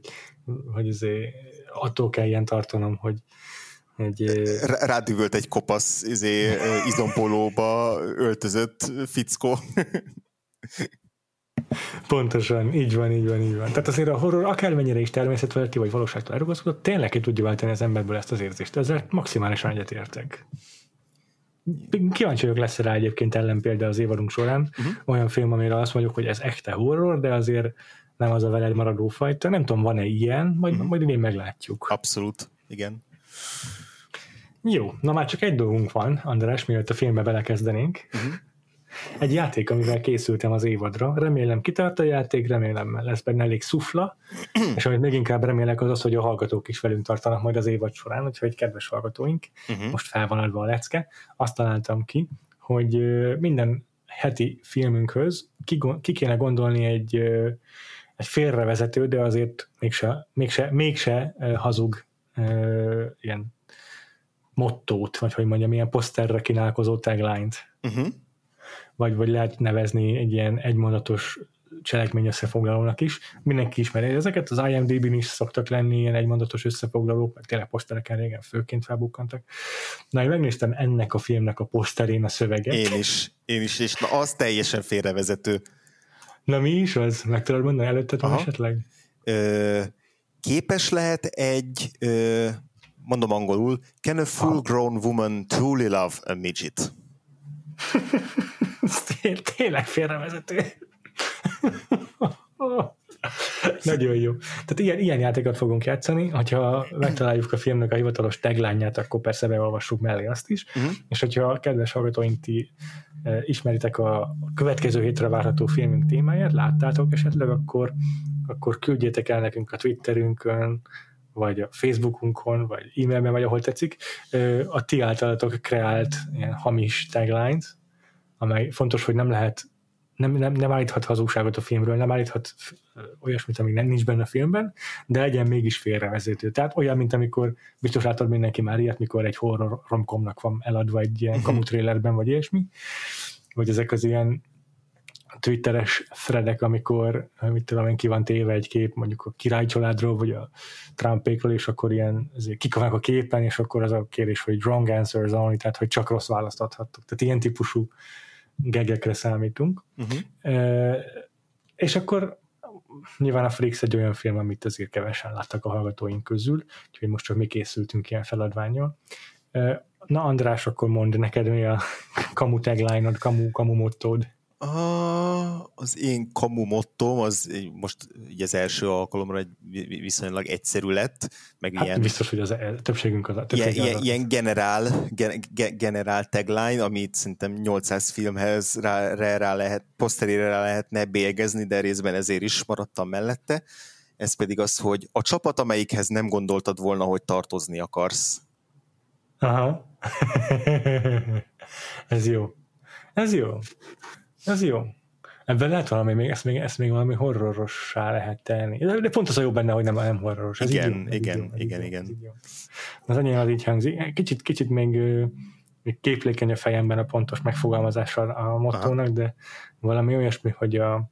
hogy izé, attól kell ilyen tartanom, hogy, egy, Rádüvölt egy kopasz izé, izompolóba öltözött fickó. Pontosan, így van, így van, így van. Tehát azért a horror akármennyire is természetfeletti vagy valóságtól elrugaszkodott, tényleg ki tudja váltani az emberből ezt az érzést. Ezzel maximálisan egyetértek. Kíváncsi vagyok lesz rá egyébként ellenpélda az évadunk során. Uh-huh. Olyan film, amire azt mondjuk, hogy ez echte horror, de azért nem az a veled maradó fajta. Nem tudom, van-e ilyen, majd, uh-huh. majd én meglátjuk. Abszolút, igen. Jó, na már csak egy dolgunk van, András, mielőtt a filmbe belekezdenénk. Uh-huh. Egy játék, amivel készültem az évadra. Remélem kitart a játék, remélem lesz benne elég szufla, és amit még inkább remélek az az, hogy a hallgatók is velünk tartanak majd az évad során, úgyhogy kedves hallgatóink, uh-huh. most fel van adva a lecke, azt találtam ki, hogy minden heti filmünkhöz ki, ki kéne gondolni egy, egy félrevezető, de azért mégse, mégse, mégse hazug ilyen mottót, vagy hogy mondjam, ilyen poszterre kínálkozó tagline-t. Uh-huh. Vagy, vagy lehet nevezni egy ilyen egymondatos cselekmény összefoglalónak is. Mindenki ismeri ezeket, az IMDb-n is szoktak lenni ilyen egymondatos összefoglalók, meg tényleg posztereken régen főként felbukkantak. Na, én megnéztem ennek a filmnek a poszterén a szöveget. Én is, én is, és na, az teljesen félrevezető. Na mi is az? Meg tudod mondani előtted esetleg? Ö, képes lehet egy ö, mondom angolul, can a full-grown woman truly love a midget? Tényleg félrevezető. Nagyon jó. Tehát ilyen, ilyen játékot fogunk játszani, hogyha megtaláljuk a filmnek a hivatalos taglányát, akkor persze beolvassuk mellé azt is, uh-huh. és hogyha a kedves hallgatóink ti e, ismeritek a következő hétre várható filmünk témáját, láttátok esetleg, akkor, akkor küldjétek el nekünk a Twitterünkön, vagy a Facebookunkon, vagy e-mailben, vagy ahol tetszik, a ti általatok kreált ilyen hamis taglines, amely fontos, hogy nem lehet nem, nem, nem állíthat hazugságot a filmről, nem állíthat olyasmit, ami nem nincs benne a filmben, de legyen mégis félrevezető. Tehát olyan, mint amikor biztos látod mindenki már ilyet, mikor egy horror romkomnak van eladva egy ilyen kamu trailerben, vagy ilyesmi, vagy ezek az ilyen twitteres threadek, amikor, mit tudom én, ki van téve egy kép mondjuk a királycsaládról, vagy a Trumpékról, és akkor ilyen kikavák a képen, és akkor az a kérdés, hogy wrong answers only, tehát hogy csak rossz választ adhattok. Tehát ilyen típusú gegekre számítunk. Uh-huh. E, és akkor nyilván a Freaks egy olyan film, amit azért kevesen láttak a hallgatóink közül, úgyhogy most csak mi készültünk ilyen feladványjal. E, na András, akkor mondd neked mi a kamu tagline-od, kamu, kamu mottód. A, az én kamu mottom, az most ugye az első alkalomra egy viszonylag egyszerű lett, meg hát ilyen... biztos, hogy az e- többségünk az, a ilyen, ilyen, az. ilyen generál, gen, generál tagline, amit szerintem 800 filmhez rá, rá, rá lehet, poszterére rá lehetne bélyegezni, de részben ezért is maradtam mellette. Ez pedig az, hogy a csapat, amelyikhez nem gondoltad volna, hogy tartozni akarsz. Aha. Ez jó. Ez jó. Ez jó. Ebben lehet valami, még, ezt, még, ezt még valami horrorossá lehet tenni. De pont az a jó benne, hogy nem, nem horroros. Ez igen, így igen, jó, igen, igen, igen. Az enyém az így hangzik. Kicsit, kicsit még, még képlékeny a fejemben a pontos megfogalmazása a mottónak, Aha. de valami olyasmi, hogy a,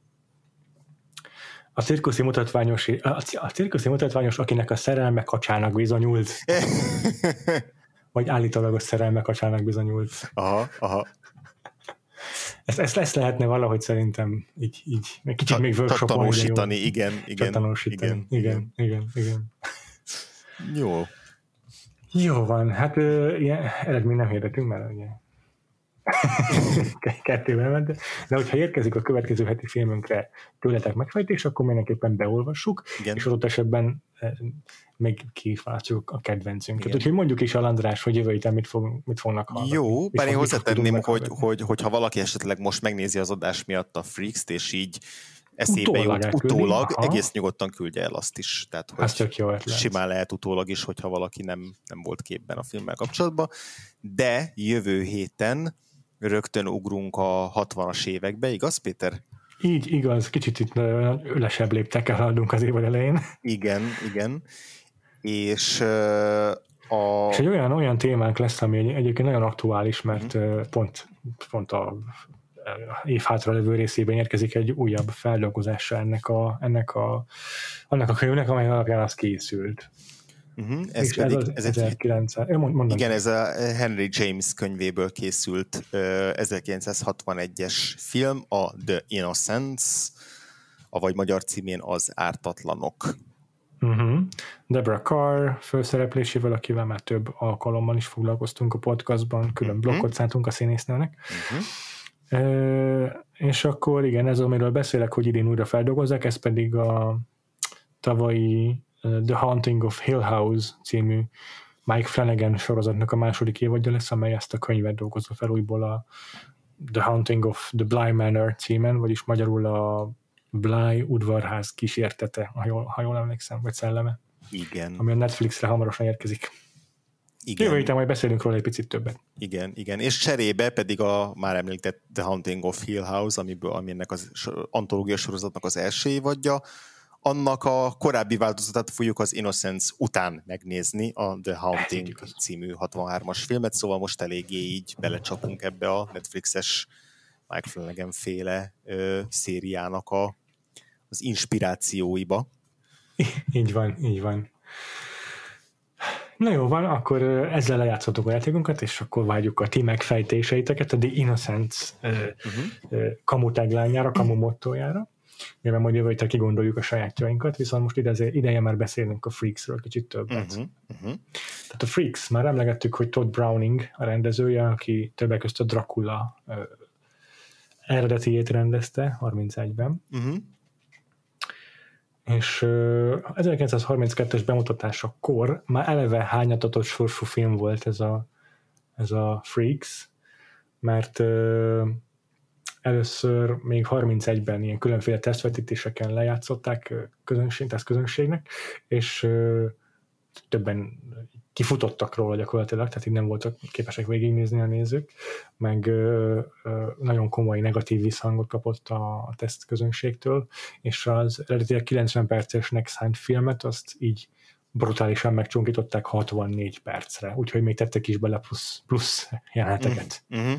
a cirkuszi mutatványos, a, a cirkuszi mutatványos, akinek a szerelme kacsának bizonyult. Vagy állítólag a szerelme kacsának bizonyult. Aha, aha. Ezt, ezt, ezt lehetne valahogy szerintem így, így egy kicsit Ta, még workshopolni. Tanúsítani, igen, igen. Tanúsítani, igen, igen, igen, igen. Jó. Jó van, hát ilyen eredmény nem hirdetünk, mert ugye kettőben ment, de hogyha érkezik a következő heti filmünkre tőletek megfejtés, akkor mindenképpen beolvassuk, Igen. és adott esetben eh, még ki is választjuk a kedvencünket. Igen. Úgyhogy mondjuk is a András, hogy jövő héten mit, fog, mit fognak hallani. Jó, bár én hozzátenném, hogy, hogy, hogyha valaki esetleg most megnézi az adás miatt a Freaks-t, és így eszébe utólag jut utólag, Aha. egész nyugodtan küldje el azt is. Tehát, hogy tök jó ötlet. Simán lehet utólag is, hogyha valaki nem, nem volt képben a filmmel kapcsolatban. De jövő héten rögtön ugrunk a 60-as évekbe, igaz Péter? Így, igaz, kicsit itt ülesebb léptek haladunk az évad elején. Igen, igen. És a... És egy olyan, olyan témánk lesz, ami egyébként nagyon aktuális, mert uh-huh. pont, pont a év hátra levő részében érkezik egy újabb feldolgozása ennek a, ennek a, annak a könyvnek, amely alapján az készült. Uh-huh, ez pedig, ez, az ez 1900, mond, igen, ez a Henry James könyvéből készült uh, 1961-es film, a The Innocents, avagy magyar címén az Ártatlanok. Uh-huh. Deborah Carr főszereplésével, akivel már több alkalommal is foglalkoztunk a podcastban, külön uh-huh. blokkot szántunk a színésznőnek. Uh-huh. Uh, és akkor igen, ez amiről beszélek, hogy idén újra feldolgozzák, ez pedig a tavalyi The Haunting of Hill House című Mike Flanagan sorozatnak a második évadja lesz, amely ezt a könyvet dolgozza fel újból a The Haunting of the Bly Manor címen, vagyis magyarul a Bly udvarház kísértete, ha jól, ha jól emlékszem, vagy szelleme. Igen. Ami a Netflixre hamarosan érkezik. Igen. Jövő héten majd beszélünk róla egy picit többet. Igen, igen. És cserébe pedig a már említett The Haunting of Hill House, amiből, ami ennek az antológia sorozatnak az első évadja, annak a korábbi változatát fogjuk az Innocence után megnézni, a The Haunting című 63-as filmet, szóval most eléggé így belecsapunk ebbe a Netflixes Mike Flanagan féle ö, szériának a, az inspirációiba. Így van, így van. Na jó van, akkor ezzel lejátszottuk a játékunkat, és akkor várjuk a ti megfejtéseiteket a The Innocence uh-huh. kamu taglányára, kamu mivel majd jövő héten kigondoljuk a sajátjainkat, viszont most ide, ideje már beszélünk a Freaksről kicsit többet. Uh-huh, uh-huh. Tehát a Freaks, már emlegettük, hogy Todd Browning a rendezője, aki többek között a Dracula uh, eredetiét rendezte 31-ben. Uh-huh. És uh, 1932-es bemutatásakor már eleve hányatatott sorsú film volt ez a, ez a Freaks, mert uh, először még 31-ben ilyen különféle tesztvetítéseken lejátszották közönség, közönségnek, és többen kifutottak róla gyakorlatilag, tehát így nem voltak képesek végignézni a nézők, meg nagyon komoly negatív visszhangot kapott a, teszt közönségtől, és az eredetileg 90 percesnek szánt filmet azt így brutálisan megcsonkították 64 percre, úgyhogy még tettek is bele plusz, plusz jeleneteket. Mm-hmm.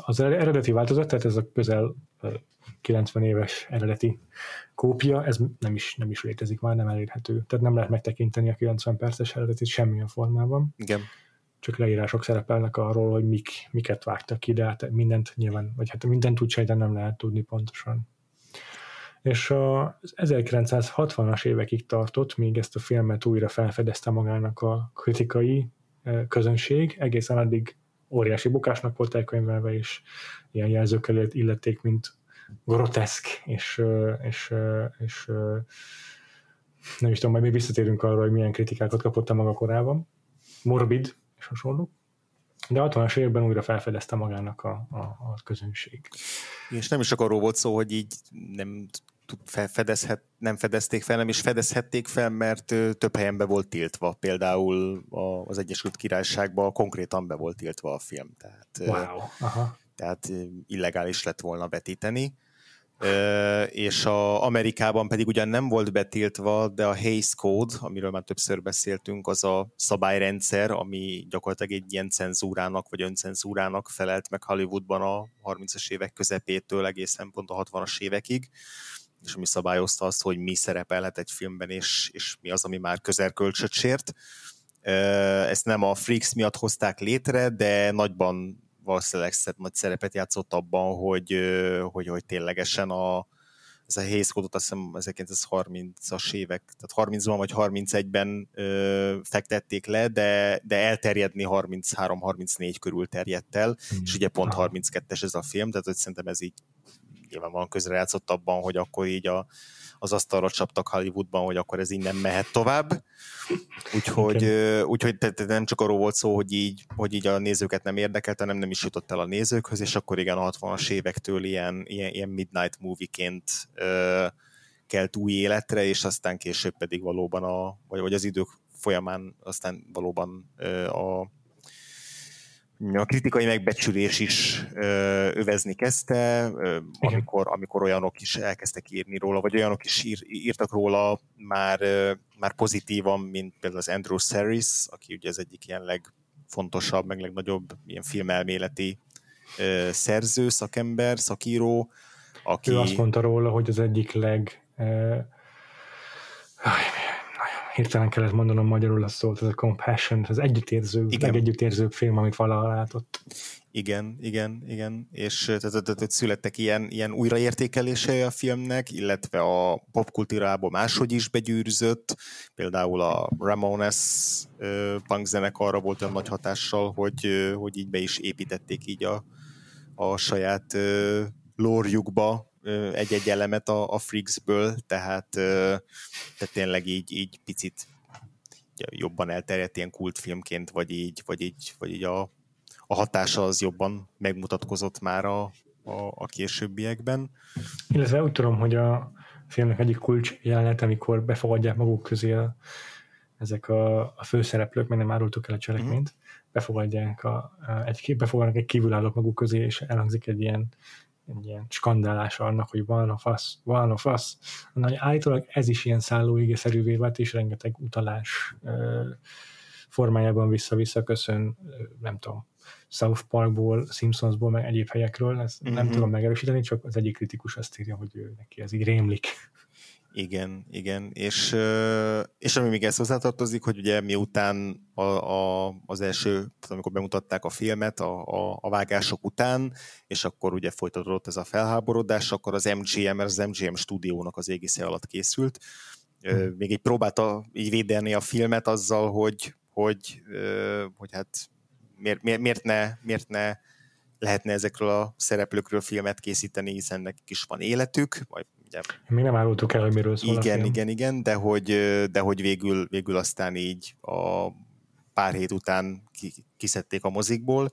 Az eredeti változat, tehát ez a közel 90 éves eredeti kópia, ez nem is, nem is létezik már, nem elérhető. Tehát nem lehet megtekinteni a 90 perces eredetit semmilyen formában. Igen. Csak leírások szerepelnek arról, hogy mik, miket vágtak ki, de hát mindent nyilván, vagy hát mindent úgy sejten nem lehet tudni pontosan. És az 1960-as évekig tartott, míg ezt a filmet újra felfedezte magának a kritikai közönség, egészen addig óriási bukásnak volt elkönyvelve, és ilyen jelzőkkel illették, mint groteszk, és, és, és nem is tudom, majd még visszatérünk arra, hogy milyen kritikákat kapott a maga korában. Morbid, és hasonló. De 60-as években újra felfedezte magának a, a, a közönség. És nem is csak arról volt szó, hogy így nem fedezhet, nem fedezték fel, nem is fedezhették fel, mert több helyen be volt tiltva. Például az Egyesült Királyságban konkrétan be volt tiltva a film. Tehát, wow. Aha. tehát illegális lett volna betíteni. és a Amerikában pedig ugyan nem volt betiltva, de a Hays Code, amiről már többször beszéltünk, az a szabályrendszer, ami gyakorlatilag egy ilyen cenzúrának vagy öncenzúrának felelt meg Hollywoodban a 30-as évek közepétől egészen pont a 60-as évekig és ami szabályozta azt, hogy mi szerepelhet egy filmben, és, és mi az, ami már közelkölcsöt sért. Ezt nem a Freaks miatt hozták létre, de nagyban valószínűleg nagy szerepet játszott abban, hogy, hogy, hogy ténylegesen a, ez a Hays Code-ot azt hiszem 1930-as évek, tehát 30-ban vagy 31-ben ö, fektették le, de, de elterjedni 33-34 körül terjedt el, mm. és ugye pont 32-es ez a film, tehát hogy szerintem ez így nyilvánvalóan közrejátszott abban, hogy akkor így a, az asztalra csaptak Hollywoodban, hogy akkor ez innen mehet tovább. Úgyhogy, úgyhogy te, te nem csak arról volt szó, hogy így, hogy így a nézőket nem érdekelt, hanem nem is jutott el a nézőkhöz, és akkor igen, a 60-as évektől ilyen, ilyen, ilyen midnight movie-ként ö, kelt új életre, és aztán később pedig valóban a, vagy, vagy az idők folyamán aztán valóban ö, a a kritikai megbecsülés is ö, övezni kezdte, ö, amikor, amikor olyanok is elkezdtek írni róla, vagy olyanok is ír, írtak róla már, ö, már pozitívan, mint például az Andrew Saris, aki ugye az egyik ilyen legfontosabb, meg legnagyobb ilyen filmelméleti ö, szerző, szakember, szakíró, aki... Ő azt mondta róla, hogy az egyik leg... Ö, hirtelen kellett mondanom magyarul a szót, ez a Compassion, az együttérző, legegyüttérzőbb film, amit valaha látott. Igen, igen, igen, és tehát, tehát születtek ilyen, ilyen újraértékelései a filmnek, illetve a popkultúrából máshogy is begyűrűzött, például a Ramones punk zenekarra volt olyan nagy hatással, hogy, hogy így be is építették így a, a saját lórjukba egy-egy elemet a, a Freaksből, tehát, tehát tényleg így, így picit jobban elterjedt ilyen kultfilmként, vagy így, vagy így, vagy így a, a hatása az jobban megmutatkozott már a, a, a későbbiekben. Illetve úgy tudom, hogy a filmnek egyik kulcs jelenet, amikor befogadják maguk közé a, ezek a, a főszereplők, mert nem árultuk el a cselekményt, mm. befogadják a, egy, befogadnak egy kívülállók maguk közé, és elhangzik egy ilyen egy ilyen skandálás annak, hogy van a fasz, van a fasz. Na, állítólag ez is ilyen szállóigeszerűvé vált, és rengeteg utalás ö, formájában vissza-vissza köszön, nem tudom, South Parkból, Simpsonsból, meg egyéb helyekről, ezt mm-hmm. nem mhm. tudom megerősíteni, csak az egyik kritikus azt írja, hogy ő, neki ez így rémlik. Igen, igen, és, és ami még ezt hozzátartozik, hogy ugye miután a, a, az első, amikor bemutatták a filmet a, a, a vágások után, és akkor ugye folytatódott ez a felháborodás, akkor az MGM, mert az MGM stúdiónak az égisze alatt készült, hmm. még egy próbálta így védeni a filmet azzal, hogy, hogy, hogy hát miért, miért, miért, ne, miért ne lehetne ezekről a szereplőkről filmet készíteni, hiszen nekik is van életük, vagy ugye... Még nem árultuk el, hogy miről szól Igen, a igen, igen, de hogy, de hogy végül, végül aztán így a pár hét után kiszedték a mozikból,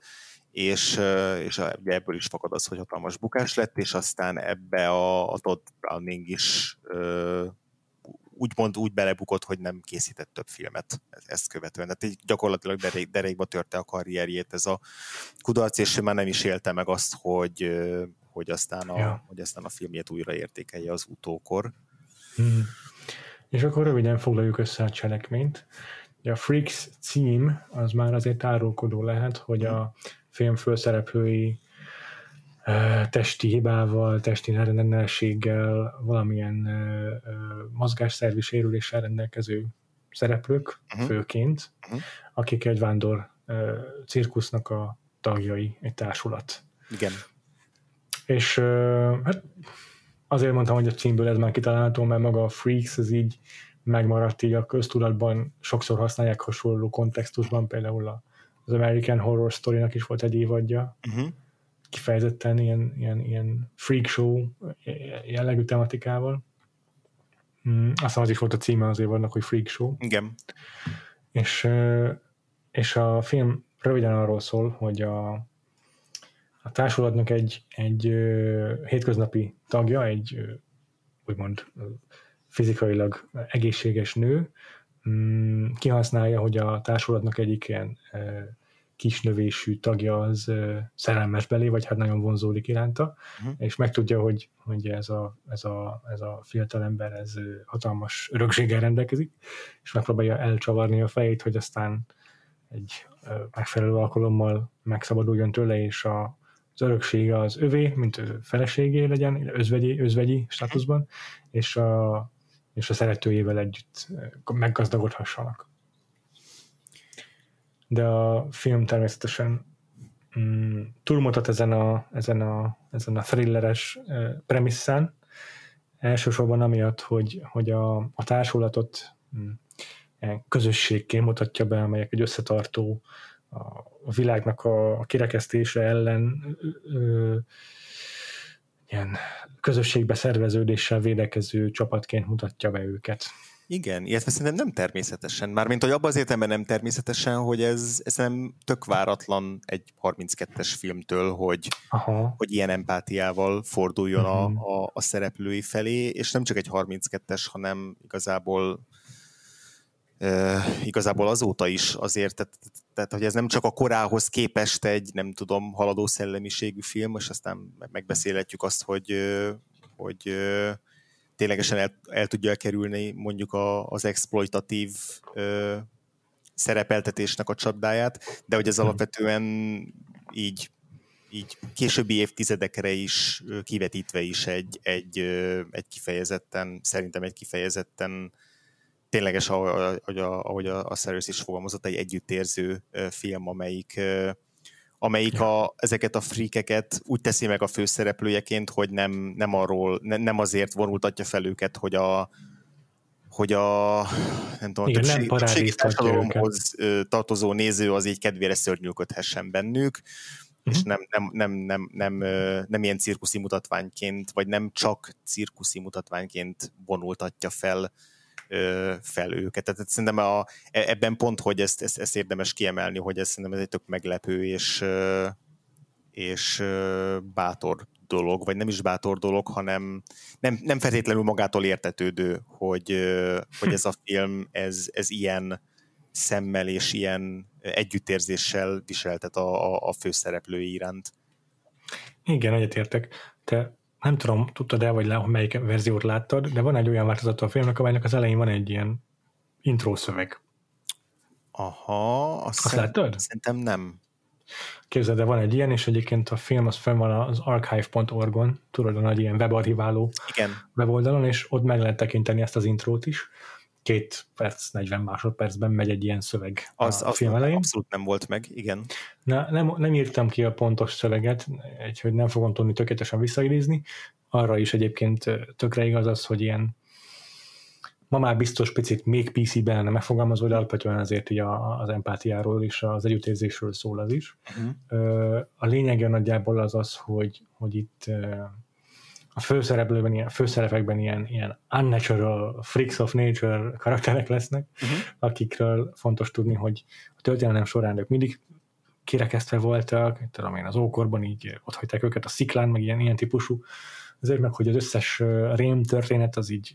és, és ebből is fakad az, hogy hatalmas bukás lett, és aztán ebbe a, a Todd Browning is úgymond úgy belebukott, hogy nem készített több filmet ezt követően. Tehát így gyakorlatilag derék, derékba törte a karrierjét ez a kudarc, és már nem is élte meg azt, hogy, hogy aztán a, ja. hogy aztán a filmjét újra értékelje az utókor. Hmm. És akkor röviden foglaljuk össze a cselekményt. A Freaks cím az már azért árulkodó lehet, hogy a film főszereplői testi hibával, testi rendellenességgel, valamilyen mozgásszervi sérüléssel rendelkező szereplők uh-huh. főként, uh-huh. akik egy vándor cirkusznak a tagjai, egy társulat. Igen. És hát azért mondtam, hogy a címből ez már kitalálható, mert maga a Freaks, ez így megmaradt így a köztudatban, sokszor használják hasonló kontextusban, például az American Horror Story-nak is volt egy évadja, uh-huh. kifejezetten ilyen, ilyen, ilyen freak show jellegű tematikával. Mm, aztán az is volt a címe az évadnak, hogy Freak Show. Igen. És, és a film röviden arról szól, hogy a, a társulatnak egy, egy hétköznapi tagja, egy úgymond fizikailag egészséges nő, mm, kihasználja, hogy a társulatnak egyik ilyen kisnövésű tagja az szerelmes belé, vagy hát nagyon vonzódik iránta, uh-huh. és megtudja, hogy, hogy ez, a, ez, a, ez a fiatal ember ez hatalmas örökséggel rendelkezik, és megpróbálja elcsavarni a fejét, hogy aztán egy megfelelő alkalommal megszabaduljon tőle, és a, az öröksége az övé, mint feleségé legyen, özvegyi, özvegyi státuszban, és a, és a szeretőjével együtt meggazdagodhassanak. De a film természetesen mm, túlmutat ezen a, ezen a, ezen a thrilleres uh, premisszán, elsősorban amiatt, hogy, hogy a, a társulatot mm, közösségként mutatja be, amelyek egy összetartó a világnak a, kirekesztése ellen ö, ilyen közösségbe szerveződéssel védekező csapatként mutatja be őket. Igen, illetve szerintem nem természetesen. Mármint, hogy abban az értelemben nem természetesen, hogy ez, ez nem tök váratlan egy 32-es filmtől, hogy, Aha. hogy ilyen empátiával forduljon uh-huh. a, a, a szereplői felé, és nem csak egy 32-es, hanem igazából Uh, igazából azóta is azért, tehát, tehát hogy ez nem csak a korához képest egy, nem tudom, haladó szellemiségű film, és aztán megbeszélhetjük azt, hogy, hogy ténylegesen el, el tudja kerülni mondjuk a, az exploitatív ö, szerepeltetésnek a csapdáját, de hogy ez hmm. alapvetően így így későbbi évtizedekre is kivetítve is egy, egy, egy kifejezetten, szerintem egy kifejezetten tényleges, ahogy a, ahogy a, a Cyrus is fogalmazott, egy együttérző film, amelyik, amelyik a, ezeket a frikeket úgy teszi meg a főszereplőjeként, hogy nem, nem arról, ne, nem azért vonultatja fel őket, hogy a hogy a nem tudom, Igen, többség, nem többségi társadalomhoz tartozó néző az így kedvére szörnyűködhessen bennük, uh-huh. és nem, nem, nem, nem, nem, nem ilyen cirkuszi mutatványként, vagy nem csak cirkuszi mutatványként vonultatja fel fel őket. Tehát szerintem a, e, ebben pont, hogy ezt, ezt, ezt érdemes kiemelni, hogy ez szerintem ez egy tök meglepő és, és bátor dolog, vagy nem is bátor dolog, hanem nem, nem feltétlenül magától értetődő, hogy, hogy ez a film, ez, ez ilyen szemmel és ilyen együttérzéssel viseltet a, a, a főszereplői iránt. Igen, egyetértek. Te nem tudom, tudtad el, vagy le, melyik verziót láttad, de van egy olyan változata a filmnek, amelynek az elején van egy ilyen intro szöveg. Aha, azt, azt láttad? Szerintem nem. Képzeld, de van egy ilyen, és egyébként a film az fenn van az archive.org-on, tudod, a nagy ilyen webarchiváló Igen. weboldalon, és ott meg lehet tekinteni ezt az intrót is két perc, 40 másodpercben megy egy ilyen szöveg az, a film elején. Abszolút nem volt meg, igen. Na, nem, nem írtam ki a pontos szöveget, hogy nem fogom tudni tökéletesen visszaidézni. Arra is egyébként tökre igaz az, hogy ilyen ma már biztos picit még PC-ben lenne megfogalmazva, de alapvetően azért így a, az empátiáról és az együttérzésről szól az is. Uh-huh. A lényege nagyjából az az, hogy, hogy itt a főszereplőben, ilyen, főszerepekben ilyen, ilyen unnatural, freaks of nature karakterek lesznek, uh-huh. akikről fontos tudni, hogy a történelem során ők mindig kirekesztve voltak, tudom én, az ókorban így ott hagyták őket a sziklán, meg ilyen, ilyen típusú, azért meg, hogy az összes rém történet, az így,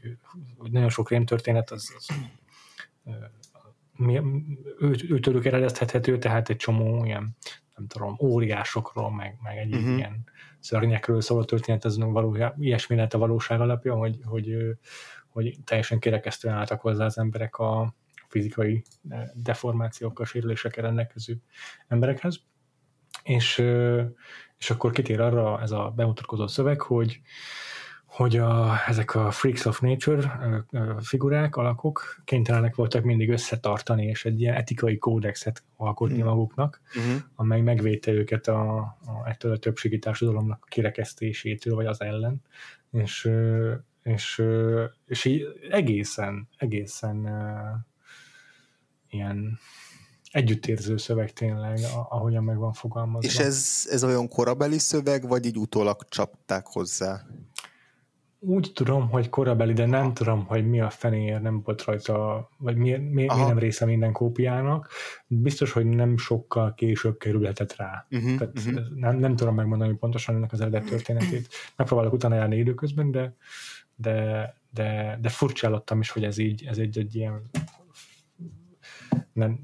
nagyon sok rém történet, az, az ő, őtőlük eredeztethető, tehát egy csomó ilyen, nem tudom, óriásokról, meg, meg egy uh-huh. ilyen szörnyekről szóló történet, ez való, ilyesmi lehet a valóság alapja, hogy, hogy, hogy teljesen kirekesztően álltak hozzá az emberek a fizikai deformációkkal, sérülésekkel rendelkező emberekhez. És, és akkor kitér arra ez a bemutatkozó szöveg, hogy hogy a, ezek a freaks of nature figurák, alakok kénytelenek voltak mindig összetartani, és egy ilyen etikai kódexet alkotni mm. maguknak, mm-hmm. amely megvédte őket a, a, ettől a többségi társadalomnak a kirekesztésétől, vagy az ellen, és, és, és így egészen, egészen ilyen együttérző szöveg tényleg, ahogyan meg van fogalmazva. És ez, ez olyan korabeli szöveg, vagy így utólag csapták hozzá? Úgy tudom, hogy korabeli, de nem tudom, hogy mi a fenéért nem volt rajta, vagy mi, mi, mi nem része minden kópiának. Biztos, hogy nem sokkal később kerülhetett rá. Uh-huh, Tehát uh-huh. Nem, nem tudom megmondani pontosan ennek az eredet történetét. Megpróbálok utána járni időközben, de, de, de, de furcsálottam is, hogy ez így, ez egy, egy ilyen nem,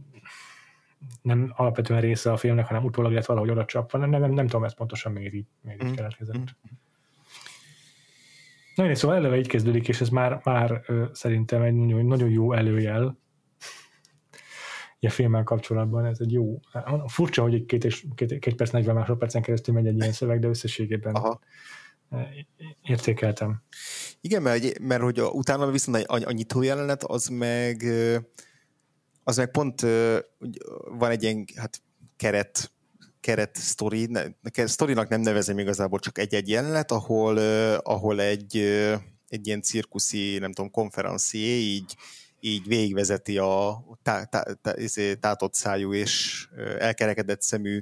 nem alapvetően része a filmnek, hanem utólag lett valahogy oda csapva. Nem, nem, nem tudom ezt pontosan miért így, miért így mm. keletkezett. Mm. Na, szóval eleve így kezdődik, és ez már, már ö, szerintem egy nagyon, nagyon jó előjel a filmmel kapcsolatban. Ez egy jó, furcsa, hogy egy két, és, két, két perc, 40 másodpercen keresztül megy egy ilyen szöveg, de összességében Aha. értékeltem. Igen, mert, mert hogy a, utána viszont a, a nyitó jelenet, az meg az meg pont van egy ilyen hát, keret keret sztori, ne, sztorinak nem nevezem igazából, csak egy-egy jelenet, ahol, ahol egy, egy ilyen cirkuszi, nem tudom, konferencié így, így végigvezeti a tá, tá, tá, izé, tátott szájú és elkerekedett szemű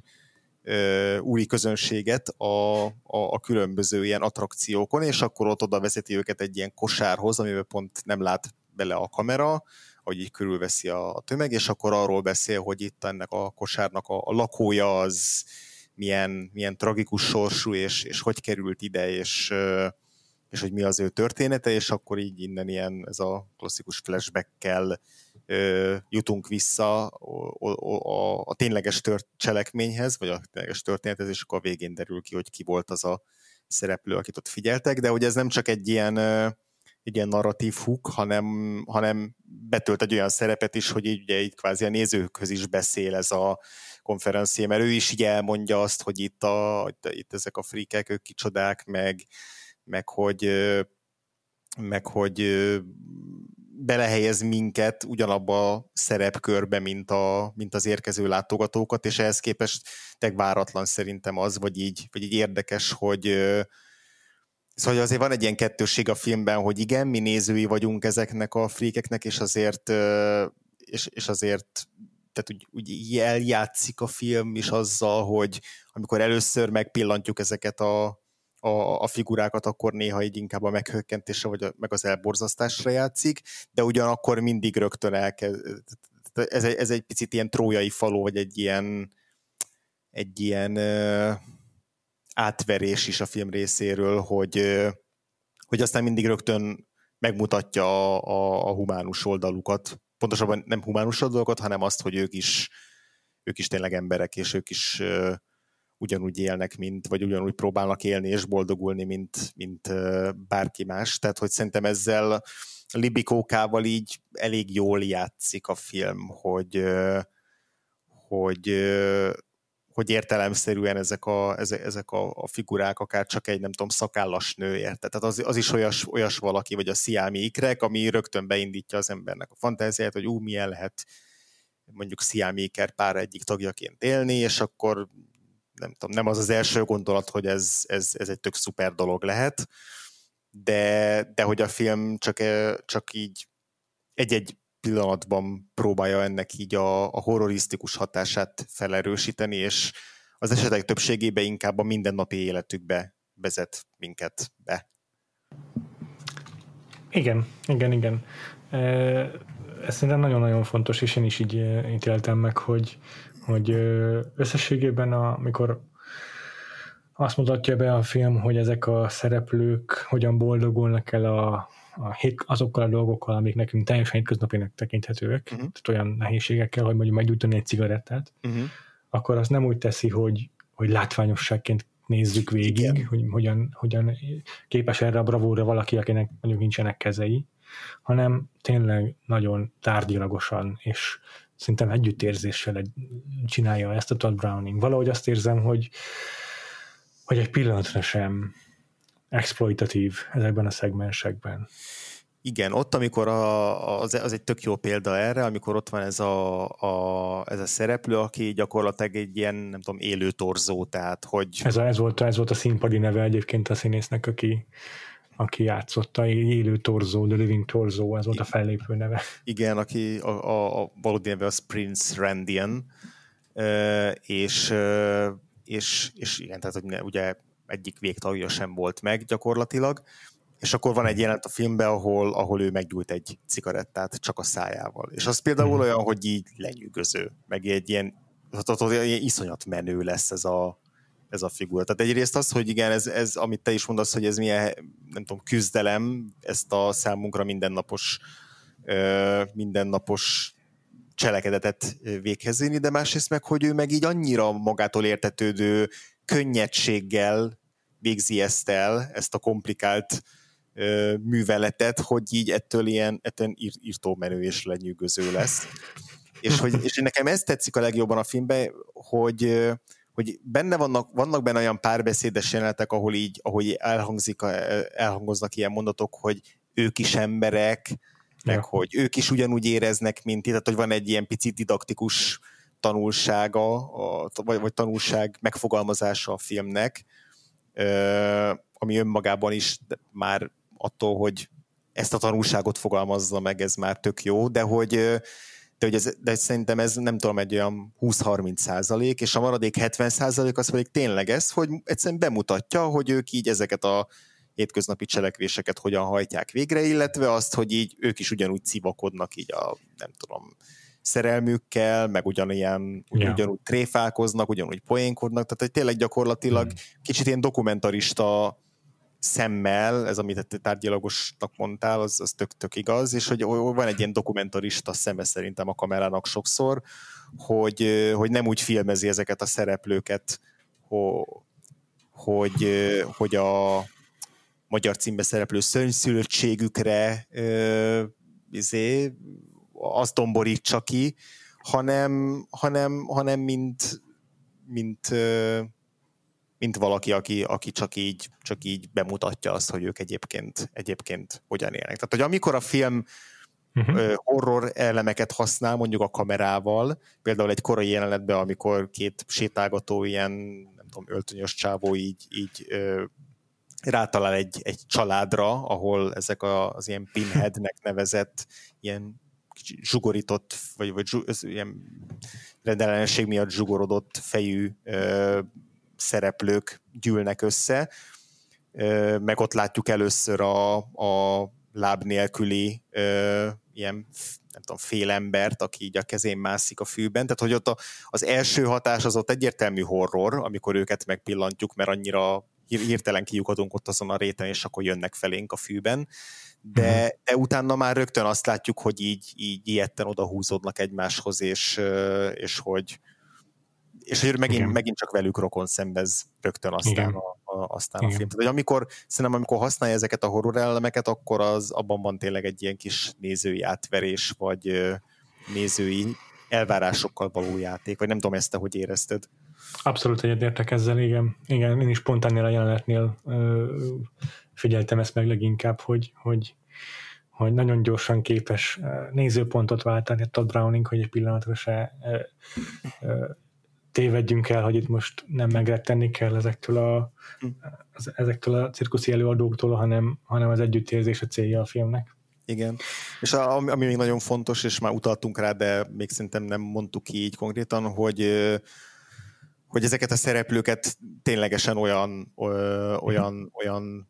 úri közönséget a, a, a különböző ilyen attrakciókon, és akkor ott oda vezeti őket egy ilyen kosárhoz, amiben pont nem lát bele a kamera, hogy így körülveszi a, a tömeg, és akkor arról beszél, hogy itt ennek a kosárnak a, a lakója az milyen, milyen tragikus sorsú, és, és hogy került ide, és, és hogy mi az ő története, és akkor így innen ilyen ez a klasszikus flashback-kel jutunk vissza a, a, a, tényleges tört, cselekményhez, vagy a tényleges történethez, és akkor a végén derül ki, hogy ki volt az a szereplő, akit ott figyeltek, de hogy ez nem csak egy ilyen egy ilyen narratív huk, hanem, hanem betölt egy olyan szerepet is, hogy így, ugye így kvázi a nézőkhöz is beszél ez a konferencia, mert ő is így elmondja azt, hogy itt, a, itt ezek a frikek, ők kicsodák, meg, meg hogy meg hogy belehelyez minket ugyanabba a szerepkörbe, mint, a, mint az érkező látogatókat, és ehhez képest teg váratlan szerintem az, vagy így, vagy így érdekes, hogy, Szóval azért van egy ilyen kettősség a filmben, hogy igen, mi nézői vagyunk ezeknek a frékeknek, és azért, és, és azért tehát úgy, úgy eljátszik a film is azzal, hogy amikor először megpillantjuk ezeket a, a, a figurákat, akkor néha így inkább a meghökkentésre, vagy a, meg az elborzasztásra játszik, de ugyanakkor mindig rögtön elkezd, ez egy, ez egy picit ilyen trójai faló, vagy egy ilyen egy ilyen átverés is a film részéről, hogy, hogy aztán mindig rögtön megmutatja a, a, a humánus oldalukat. Pontosabban nem humánus oldalukat, hanem azt, hogy ők is, ők is tényleg emberek, és ők is uh, ugyanúgy élnek, mint, vagy ugyanúgy próbálnak élni és boldogulni, mint, mint uh, bárki más. Tehát, hogy szerintem ezzel Libikókával így elég jól játszik a film, hogy, uh, hogy hogy értelemszerűen ezek a, ezek, a, a figurák, akár csak egy, nem tudom, szakállas nő érte. Tehát az, az is olyas, olyas valaki, vagy a sziámi ikrek, ami rögtön beindítja az embernek a fantáziát, hogy ú, milyen lehet mondjuk sziámi iker pár egyik tagjaként élni, és akkor nem tudom, nem az az első gondolat, hogy ez, ez, ez egy tök szuper dolog lehet, de, de hogy a film csak, csak így egy-egy pillanatban próbálja ennek így a, a horrorisztikus hatását felerősíteni, és az esetek többségében inkább a mindennapi életükbe vezet minket be. Igen, igen, igen. Ez szerintem nagyon-nagyon fontos, és én is így ítéltem meg, hogy, hogy összességében, amikor azt mutatja be a film, hogy ezek a szereplők hogyan boldogulnak el a, a hét, azokkal a dolgokkal, amik nekünk teljesen hétköznapinek tekinthetőek, uh-huh. tehát olyan nehézségekkel, hogy mondjuk meggyújtani egy cigarettát, uh-huh. akkor azt nem úgy teszi, hogy, hogy látványosságként nézzük végig, Igen. hogy hogyan, hogyan képes erre a bravóra valaki, akinek mondjuk nincsenek kezei, hanem tényleg nagyon tárgyilagosan és szerintem együttérzéssel csinálja ezt a Todd Browning. Valahogy azt érzem, hogy, hogy egy pillanatra sem exploitatív ezekben a szegmensekben. Igen, ott, amikor a, az, az egy tök jó példa erre, amikor ott van ez a, a, ez a szereplő, aki gyakorlatilag egy ilyen, nem tudom, élő torzó, tehát hogy... Ez, a, ez, volt, ez volt a színpadi neve egyébként a színésznek, aki, aki játszotta, élő torzó, The Living Torzó, ez volt a fellépő neve. Igen, aki a, a, a valódi neve az Prince Randian, és, és, és igen, tehát hogy ugye egyik végtagja sem volt meg gyakorlatilag, és akkor van egy jelent a filmben, ahol, ahol ő meggyújt egy cigarettát csak a szájával. És az például hmm. olyan, hogy így lenyűgöző, meg egy ilyen, ilyen iszonyat menő lesz ez a, ez a figura. Tehát egyrészt az, hogy igen, ez, ez, amit te is mondasz, hogy ez milyen, nem tudom, küzdelem, ezt a számunkra mindennapos mindennapos cselekedetet véghez vinni, de másrészt meg, hogy ő meg így annyira magától értetődő könnyedséggel végzi ezt el, ezt a komplikált ö, műveletet, hogy így ettől ilyen ettől ír, írtómenő és lenyűgöző lesz. és, hogy, és nekem ez tetszik a legjobban a filmben, hogy hogy benne vannak, vannak benne olyan párbeszédes jelenetek, ahol így, ahogy elhangzik, elhangoznak ilyen mondatok, hogy ők is emberek, meg ja. hogy ők is ugyanúgy éreznek, mint itt, tehát hogy van egy ilyen picit didaktikus tanulsága, a, vagy, vagy tanulság megfogalmazása a filmnek, ami önmagában is már attól, hogy ezt a tanulságot fogalmazza meg, ez már tök jó, de hogy, de, hogy ez, de szerintem ez nem tudom, egy olyan 20-30 százalék, és a maradék 70 százalék az pedig tényleg ez, hogy egyszerűen bemutatja, hogy ők így ezeket a hétköznapi cselekvéseket hogyan hajtják végre, illetve azt, hogy így ők is ugyanúgy civakodnak így a, nem tudom, szerelmükkel, meg ugyanilyen, yeah. ugyanúgy tréfálkoznak, ugyanúgy poénkodnak, tehát hogy tényleg gyakorlatilag mm. kicsit ilyen dokumentarista szemmel, ez amit te tárgyalagosnak mondtál, az, az tök, tök igaz, és hogy van egy ilyen dokumentarista szeme szerintem a kamerának sokszor, hogy, hogy nem úgy filmezi ezeket a szereplőket, hogy, hogy a magyar címbe szereplő szörnyszülöttségükre izé, azt domborítsa ki, hanem, hanem, hanem mint, mint, mint valaki, aki, aki csak, így, csak így bemutatja azt, hogy ők egyébként, egyébként hogyan élnek. Tehát, hogy amikor a film uh-huh. horror elemeket használ, mondjuk a kamerával, például egy korai jelenetben, amikor két sétálgató ilyen, nem tudom, öltönyös csávó így, így rátalál egy, egy családra, ahol ezek az ilyen pinheadnek nevezett ilyen zsugorított, vagy, vagy zsug, ilyen rendellenesség miatt zsugorodott fejű ö, szereplők gyűlnek össze, ö, meg ott látjuk először a, a láb nélküli ö, ilyen nem tudom, fél embert, aki így a kezén mászik a fűben, tehát hogy ott a, az első hatás az ott egyértelmű horror, amikor őket megpillantjuk, mert annyira hirtelen kiukadunk ott azon a réten, és akkor jönnek felénk a fűben, de, uh-huh. de utána már rögtön azt látjuk, hogy így, így ilyetten oda húzódnak egymáshoz, és, és hogy és hogy megint, megint csak velük rokon szembez rögtön aztán, a, a, aztán a film. Tehát, hogy amikor, szerintem amikor használja ezeket a horror elemeket, akkor az abban van tényleg egy ilyen kis nézői átverés, vagy nézői elvárásokkal való játék, vagy nem tudom ezt te hogy érezted. Abszolút egyetértek ezzel, igen. Igen, én is pont ennél a jelenetnél ö, figyeltem ezt meg leginkább, hogy, hogy, hogy nagyon gyorsan képes nézőpontot váltani a Todd Browning, hogy egy pillanatra se ö, ö, tévedjünk el, hogy itt most nem megrettenni kell ezektől a, az, ezektől a cirkuszi előadóktól, hanem, hanem az együttérzés a célja a filmnek. Igen. És a, ami még nagyon fontos, és már utaltunk rá, de még szerintem nem mondtuk ki így konkrétan, hogy hogy ezeket a szereplőket ténylegesen olyan, olyan, olyan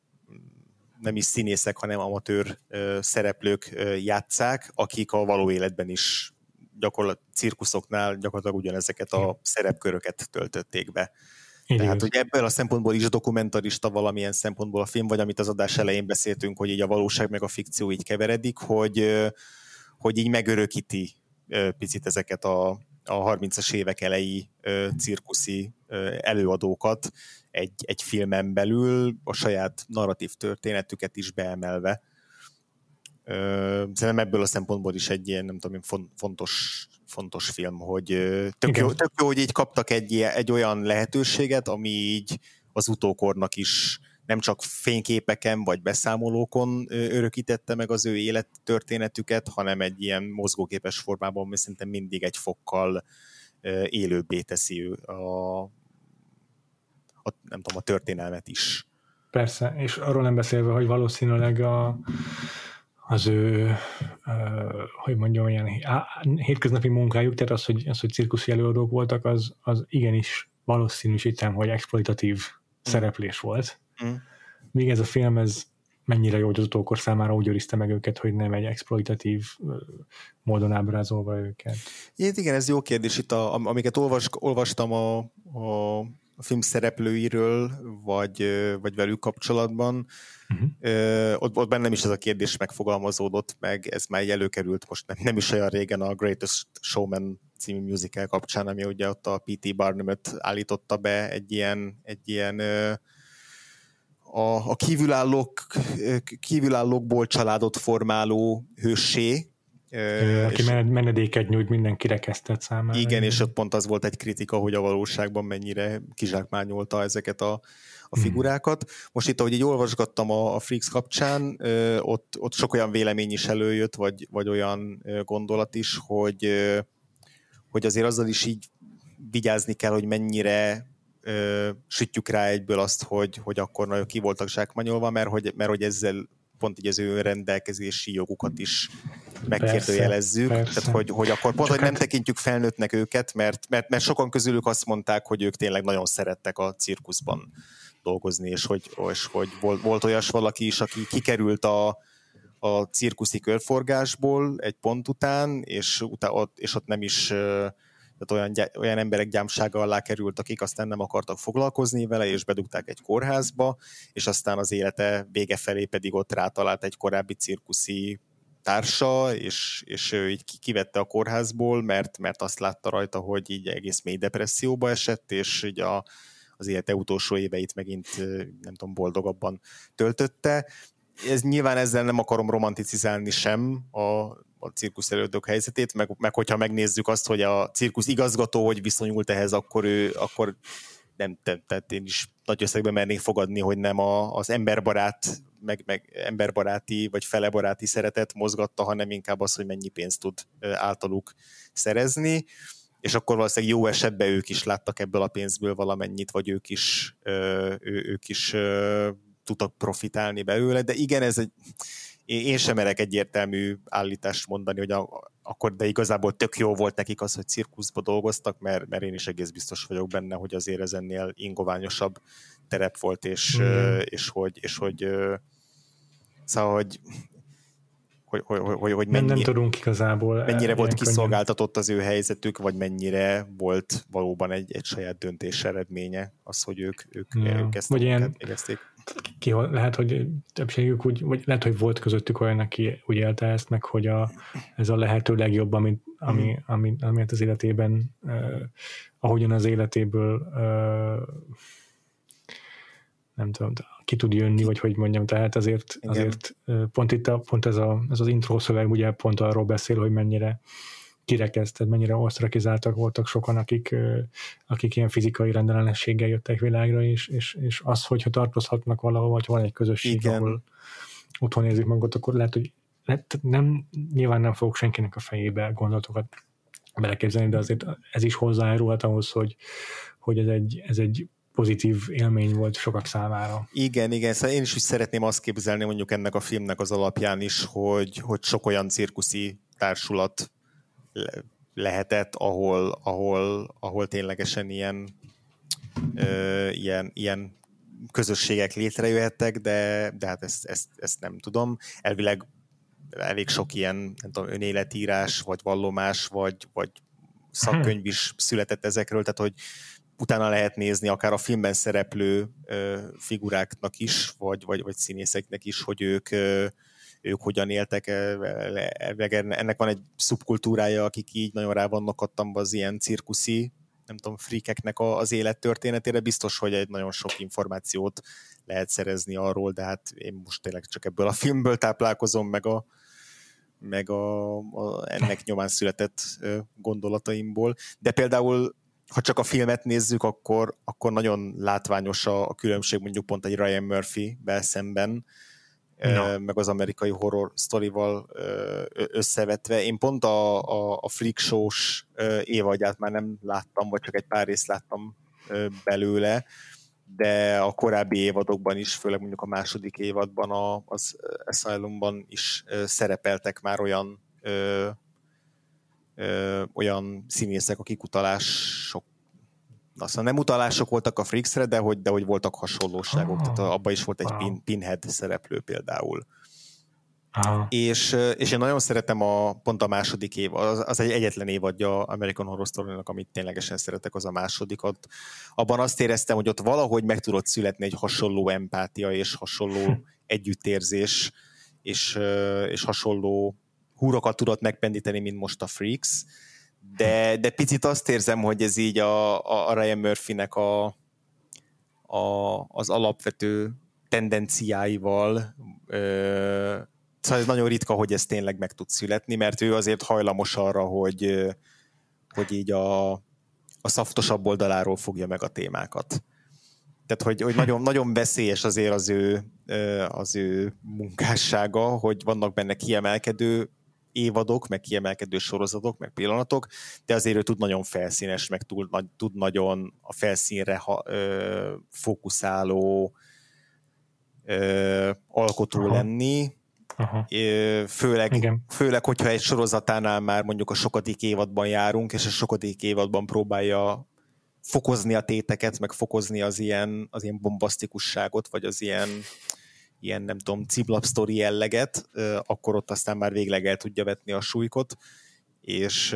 nem is színészek, hanem amatőr szereplők játszák, akik a való életben is gyakorlat, cirkuszoknál gyakorlatilag ugyanezeket a szerepköröket töltötték be. Igen. Tehát, hogy ebből a szempontból is dokumentarista valamilyen szempontból a film, vagy amit az adás elején beszéltünk, hogy így a valóság meg a fikció így keveredik, hogy, hogy így megörökíti picit ezeket a, a 30-as évek elejé cirkuszi előadókat egy, egy filmen belül, a saját narratív történetüket is beemelve. Szerintem ebből a szempontból is egy ilyen, nem tudom, fontos, fontos film, hogy tök jó, tök jó, hogy így kaptak egy, egy olyan lehetőséget, ami így az utókornak is nem csak fényképeken vagy beszámolókon örökítette meg az ő élettörténetüket, hanem egy ilyen mozgóképes formában, ami szerintem mindig egy fokkal élőbbé teszi a, a, nem tudom, a történelmet is. Persze, és arról nem beszélve, hogy valószínűleg a, az ő, hogy mondjam, ilyen hétköznapi munkájuk, tehát az, hogy, az, hogy cirkuszi előadók voltak, az, az igenis valószínűsítem, hogy exploitatív mm. szereplés volt. Mm. Míg ez a film, ez mennyire jó, hogy az utókor számára úgy őrizte meg őket, hogy nem egy exploitatív módon ábrázolva őket. Igen, igen ez jó kérdés. Itt, a, amiket olvas, olvastam a, a a film szereplőiről, vagy, vagy velük kapcsolatban. Uh-huh. Ott, ott bennem is ez a kérdés megfogalmazódott, meg ez már előkerült most nem, nem is olyan régen a Greatest Showman című musical kapcsán, ami ugye ott a P.T. Barnum-öt állította be egy ilyen, egy ilyen a, a kívülállók, kívülállókból családot formáló hősé, aki és, menedéket nyújt minden kirekesztett számára. Igen, és ott pont az volt egy kritika, hogy a valóságban mennyire kizsákmányolta ezeket a, a hmm. figurákat. Most itt, ahogy így olvasgattam a, a Freaks kapcsán, ott, ott sok olyan vélemény is előjött, vagy, vagy olyan gondolat is, hogy, hogy azért azzal is így vigyázni kell, hogy mennyire ö, sütjük rá egyből azt, hogy, hogy akkor nagyon ki voltak zsákmányolva, mert hogy, mert hogy ezzel pont így az ő rendelkezési jogukat is megkérdőjelezzük. Persze, persze. Tehát, hogy, hogy akkor pont, Csak hogy nem hát... tekintjük felnőttnek őket, mert, mert, mert sokan közülük azt mondták, hogy ők tényleg nagyon szerettek a cirkuszban dolgozni, és hogy, és hogy volt, volt olyas valaki is, aki kikerült a, a cirkuszi körforgásból egy pont után, és, utá, ott, és ott nem is tehát olyan, olyan emberek gyámsága alá került, akik aztán nem akartak foglalkozni vele, és bedugták egy kórházba, és aztán az élete vége felé pedig ott rátalált egy korábbi cirkuszi társa, és, és ő így kivette a kórházból, mert, mert azt látta rajta, hogy így egész mély depresszióba esett, és így a, az élete utolsó éveit megint nem tudom, boldogabban töltötte. Ez nyilván ezzel nem akarom romanticizálni sem a a cirkusz előadók helyzetét, meg, meg hogyha megnézzük azt, hogy a cirkusz igazgató hogy viszonyult ehhez, akkor ő, akkor nem, tehát én is nagy összegben mernék fogadni, hogy nem a, az emberbarát, meg, meg emberbaráti vagy felebaráti szeretet mozgatta, hanem inkább az, hogy mennyi pénzt tud általuk szerezni, és akkor valószínűleg jó esetben ők is láttak ebből a pénzből valamennyit, vagy ők is, ő, ők is tudtak profitálni belőle, de igen, ez egy, én sem merek egyértelmű állítást mondani, hogy a, akkor de igazából tök jó volt nekik az, hogy cirkuszba dolgoztak, mert, mert én is egész biztos vagyok benne, hogy azért ez ennél ingoványosabb terep volt, és, mm. és hogy, és hogy szóval, hogy hogy, hogy, hogy, hogy mennyi, nem tudunk igazából mennyire volt kiszolgáltatott az ő helyzetük, vagy mennyire volt valóban egy, egy saját döntés eredménye az, hogy ők, ők, ja. ők ezt vagy ilyen, végezték ki, lehet, hogy többségük úgy, vagy lehet, hogy volt közöttük olyan, aki úgy élte ezt meg, hogy a, ez a lehető legjobb, amit, ami, mm. ami, amit az életében, uh, ahogyan az életéből uh, nem tudom, ki tud jönni, vagy hogy mondjam, tehát azért, azért pont itt a, pont ez, a, ez az intro szöveg ugye pont arról beszél, hogy mennyire kirekesztett, mennyire osztrakizáltak voltak sokan, akik, akik ilyen fizikai rendellenességgel jöttek világra, és, és, és az, hogyha tartozhatnak valahol, vagy van egy közösség, Igen. ahol otthon érzik magukat, akkor lehet, hogy lehet, nem, nyilván nem fogok senkinek a fejébe gondolatokat beleképzelni, de azért ez is hozzájárulhat ahhoz, hogy, hogy ez egy, ez egy pozitív élmény volt sokak számára. Igen, igen, szóval én is úgy szeretném azt képzelni mondjuk ennek a filmnek az alapján is, hogy, hogy sok olyan cirkuszi társulat lehetett, ahol, ahol, ahol ténylegesen ilyen, ö, ilyen, ilyen közösségek létrejöhettek, de, de hát ezt, ezt, ezt nem tudom. Elvileg elég sok ilyen nem tudom, önéletírás, vagy vallomás, vagy, vagy szakkönyv is született ezekről, tehát hogy utána lehet nézni akár a filmben szereplő figuráknak is, vagy, vagy, vagy színészeknek is, hogy ők ők hogyan éltek, ennek van egy szubkultúrája, akik így nagyon rá vannak adtam az ilyen cirkuszi, nem tudom, frikeknek az élettörténetére, biztos, hogy egy nagyon sok információt lehet szerezni arról, de hát én most tényleg csak ebből a filmből táplálkozom, meg a, meg a, a ennek nyomán született gondolataimból. De például ha csak a filmet nézzük, akkor, akkor nagyon látványos a, a különbség mondjuk pont egy Ryan Murphy-vel szemben, no. meg az amerikai horror sztorival összevetve. Én pont a, a, a Flick Show-s évadját már nem láttam, vagy csak egy pár részt láttam belőle, de a korábbi évadokban is, főleg mondjuk a második évadban a, az Asylumban is szerepeltek már olyan ö, olyan színészek, akik utalások aztán nem utalások voltak a Freaksre, de hogy, de hogy voltak hasonlóságok, ah, tehát abban is volt egy pin, Pinhead szereplő például. Aha. És, és én nagyon szeretem a, pont a második év, az, az egy egyetlen évadja American Horror story amit ténylegesen szeretek, az a másodikat. Abban azt éreztem, hogy ott valahogy meg tudott születni egy hasonló empátia és hasonló együttérzés, és, és hasonló húrokat tudott megpendíteni, mint most a Freaks, de, de picit azt érzem, hogy ez így a, a Ryan Murphy-nek a, a, az alapvető tendenciáival ö, szóval ez nagyon ritka, hogy ez tényleg meg tud születni, mert ő azért hajlamos arra, hogy, hogy így a, a szaftosabb oldaláról fogja meg a témákat. Tehát, hogy, hogy nagyon, nagyon veszélyes azért az ő, az ő munkássága, hogy vannak benne kiemelkedő évadok, meg kiemelkedő sorozatok, meg pillanatok, de azért ő tud nagyon felszínes, meg túl, tud nagyon a felszínre ha, ö, fókuszáló ö, alkotó Aha. lenni, Aha. Főleg, Igen. főleg, hogyha egy sorozatánál már mondjuk a sokadik évadban járunk, és a sokadik évadban próbálja fokozni a téteket, meg fokozni az ilyen, az ilyen bombasztikusságot, vagy az ilyen, ilyen nem tudom, ciblap sztori jelleget, akkor ott aztán már végleg el tudja vetni a súlykot, és,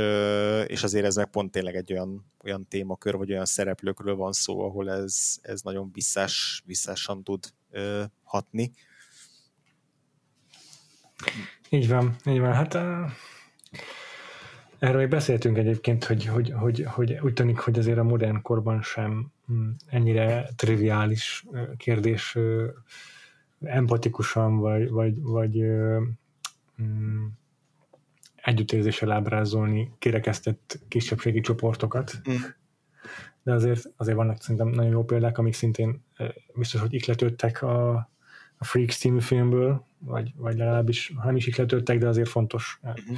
és azért ez meg pont tényleg egy olyan, olyan témakör, vagy olyan szereplőkről van szó, ahol ez, ez nagyon visszás, visszásan tud hatni. Így van, így van. Hát erről még beszéltünk egyébként, hogy, hogy, hogy, hogy úgy tűnik, hogy azért a modern korban sem mm, ennyire triviális kérdés empatikusan, vagy, vagy, vagy mm, együttérzéssel ábrázolni kirekesztett kisebbségi csoportokat. Mm. De azért, azért vannak szerintem nagyon jó példák, amik szintén biztos, hogy ikletődtek a, a Freaks című filmből, vagy, vagy legalábbis, ha nem is ikletődtek, de azért fontos uh-huh.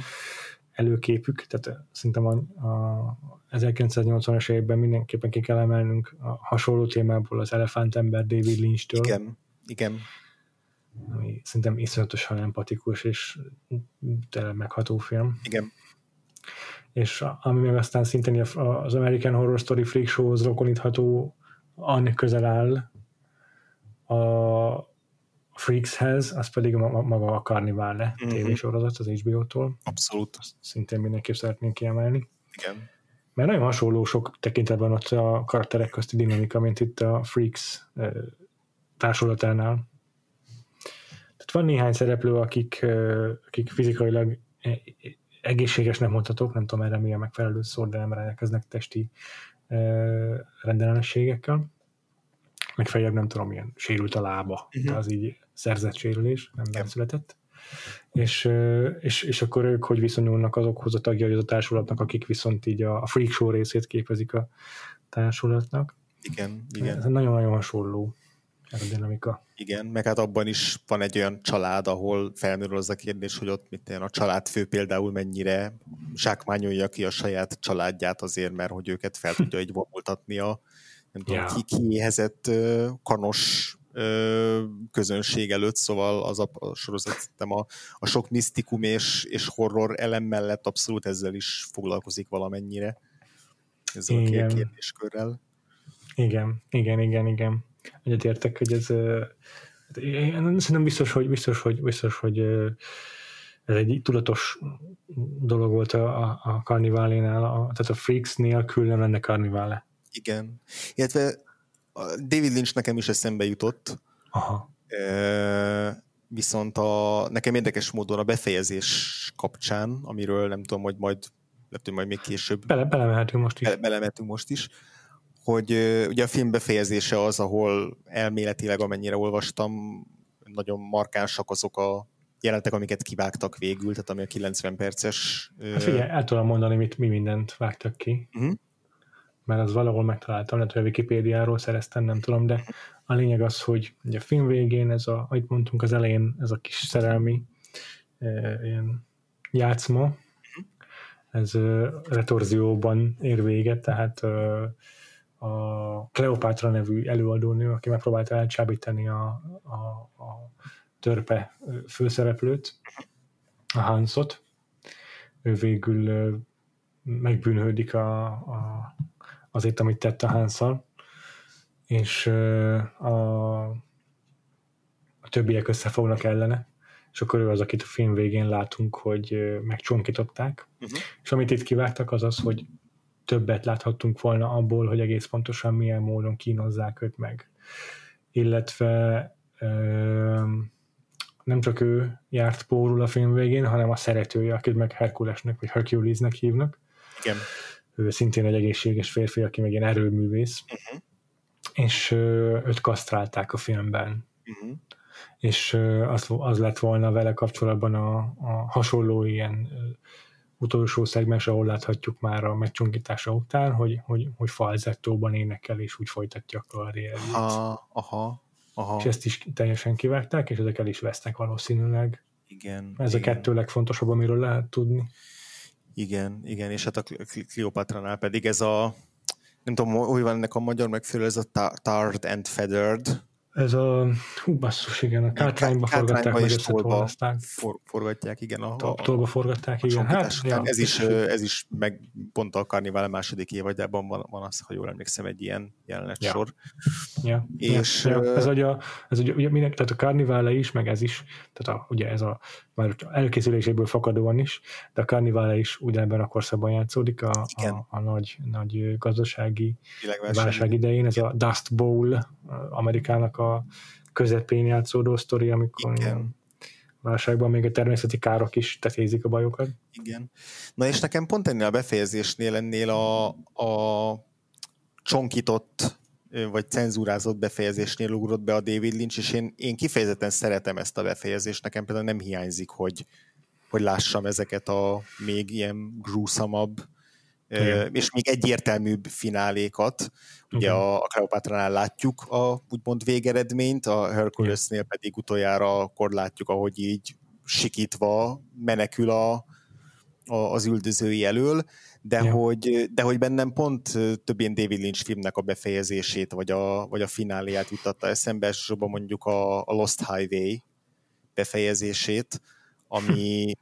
előképük, tehát szerintem a, a 1980-as években mindenképpen ki kell emelnünk a hasonló témából az Elefántember David Lynch-től. Igen, igen. Ami szerintem iszonyatosan empatikus és tényleg megható film. Igen. És ami meg aztán szintén az American Horror Story Freak Show-hoz rokonítható, annak közel áll a Freakshez, az pedig maga a Carnivale mm-hmm. tévésorozat az HBO-tól. Abszolút. Azt szintén mindenképp szeretnénk kiemelni. Igen. Mert nagyon hasonló sok tekintetben ott a karakterek közti dinamika, mint itt a Freaks társulatánál. Van néhány szereplő, akik, akik fizikailag e, egészségesnek mondhatók, nem tudom erre mi a megfelelő szó, de nem rendelkeznek testi rendellenességekkel. Meg nem tudom, milyen sérült a lába, uh-huh. az így szerzett sérülés, nem nem született. És, és, és akkor ők hogy viszonyulnak azokhoz a tagjai az a társulatnak, akik viszont így a, a freak show részét képezik a társulatnak. Igen, igen. Ez nagyon-nagyon hasonló ez a dinamika. Igen, meg hát abban is van egy olyan család, ahol felmerül az a kérdés, hogy ott mit a családfő például mennyire zsákmányolja ki a saját családját azért, mert hogy őket fel tudja egy vonultatni a nem tudom, yeah. ki, kiéhezett kanos közönség előtt, szóval az a, a sorozat a, a sok misztikum és, és horror elem mellett abszolút ezzel is foglalkozik valamennyire. Ezzel igen. a kérdéskörrel. Igen, igen, igen, igen. Egyetértek, hogy ez én szerintem biztos, hogy biztos, hogy, biztos, hogy ez egy tudatos dolog volt a, a, a karniválénál, a, tehát a Freaks nélkül nem lenne karnivále. Igen. Illetve David Lynch nekem is eszembe jutott. Aha. E, viszont a, nekem érdekes módon a befejezés kapcsán, amiről nem tudom, hogy majd lehet, hogy majd még később. Bele, belemehetünk most is. Bele, belemehetünk most is hogy ugye a film befejezése az, ahol elméletileg, amennyire olvastam, nagyon markánsak azok a jelentek, amiket kivágtak végül, tehát ami a 90 perces... Hát figyelj, el tudom mondani, mit, mi mindent vágtak ki. Uh-huh mert az valahol megtaláltam, lehet, hogy a Wikipédiáról szereztem, nem tudom, de a lényeg az, hogy ugye a film végén, ez a, ahogy mondtunk az elején, ez a kis szerelmi e, ilyen játszma, ez e, retorzióban ér véget, tehát e, a Kleopátra nevű előadónő, aki megpróbálta elcsábítani a, a, a törpe főszereplőt, a Hansot, ő végül megbűnhődik a, a azért, amit tett a Hanszal, és a, a többiek összefognak ellene, és akkor ő az, akit a film végén látunk, hogy megcsonkították, uh-huh. és amit itt kivágtak az az, hogy többet láthattunk volna abból, hogy egész pontosan milyen módon kínozzák őt meg. Illetve nem csak ő járt pórul a film végén, hanem a szeretője, akit meg Herkulesnek vagy Herculesnek hívnak. Igen. Ő szintén egy egészséges férfi, aki meg ilyen erőművész. Uh-huh. És őt kasztrálták a filmben. Uh-huh. És az, az lett volna vele kapcsolatban a, a hasonló ilyen utolsó szegmens, ahol láthatjuk már a megcsonkítása után, hogy, hogy, hogy falzettóban énekel, és úgy folytatja a karrierjét. Aha, aha, aha. És ezt is teljesen kivágták, és ezek el is vesznek valószínűleg. Igen. Ez igen. a kettő legfontosabb, amiről lehet tudni. Igen, igen, és hát a Cleopatra-nál pedig ez a, nem tudom, hogy van ennek a magyar megfelelő, ez a Tarred and Feathered, ez a, hú basszus, igen, a kátrányba forgatták, meg összetolvaszták. For, forgatják, igen. A, a, tolba forgatták, igen. Hát, ja, ez, is, ez is meg pont a Carnival második évadjában van, van az, ha jól emlékszem, egy ilyen jelenet ja. sor. Ja. És, ja. Ja. Ez, ugye, ez ugye, minden, tehát a Carnival is, meg ez is, tehát a, ugye ez a már elkészüléséből fakadóan is, de a Carnival is ugyanebben a korszakban játszódik, a, a, a nagy, nagy gazdasági válság idején, ez a Dust Bowl Amerikának a közepén játszódó sztori, amikor Igen. válságban még a természeti károk is tetézik a bajokat. Igen. Na és nekem pont ennél a befejezésnél, ennél a, a csonkított vagy cenzúrázott befejezésnél ugrott be a David Lynch, és én, én kifejezetten szeretem ezt a befejezést, nekem például nem hiányzik, hogy, hogy lássam ezeket a még ilyen grúszamabb, Igen. és még egyértelműbb finálékat. Ugye uh-huh. a, a Cleopatra-nál látjuk a úgymond végeredményt, a Herculesnél pedig utoljára akkor látjuk, ahogy így sikítva menekül a, a, az üldözői elől, de, ja. hogy, de hogy bennem pont több ilyen David Lynch filmnek a befejezését, vagy a, vagy a fináliát jutatta eszembe, elsősorban mondjuk a, a Lost Highway befejezését, ami,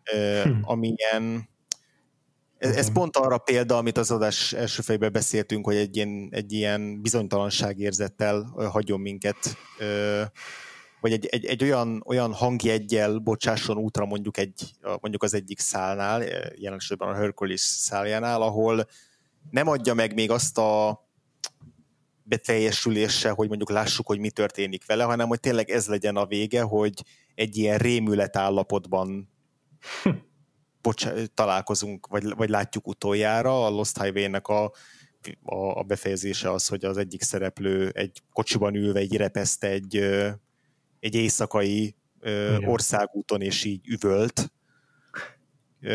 hm. ami ilyen ez, ez pont arra példa, amit az adás első fejben beszéltünk, hogy egy ilyen, egy ilyen bizonytalanságérzettel hagyjon minket vagy egy, egy, egy olyan, olyan hangjeggyel bocsásson útra mondjuk, egy, mondjuk az egyik szálnál, eh, jelen a Hercules száljánál, ahol nem adja meg még azt a beteljesülése, hogy mondjuk lássuk, hogy mi történik vele, hanem hogy tényleg ez legyen a vége, hogy egy ilyen rémület állapotban bocsá- találkozunk, vagy, vagy látjuk utoljára. A Lost Highway-nek a, a, a befejezése az, hogy az egyik szereplő egy kocsiban ülve egy repeszt egy egy éjszakai ö, országúton, és így üvölt. Ö,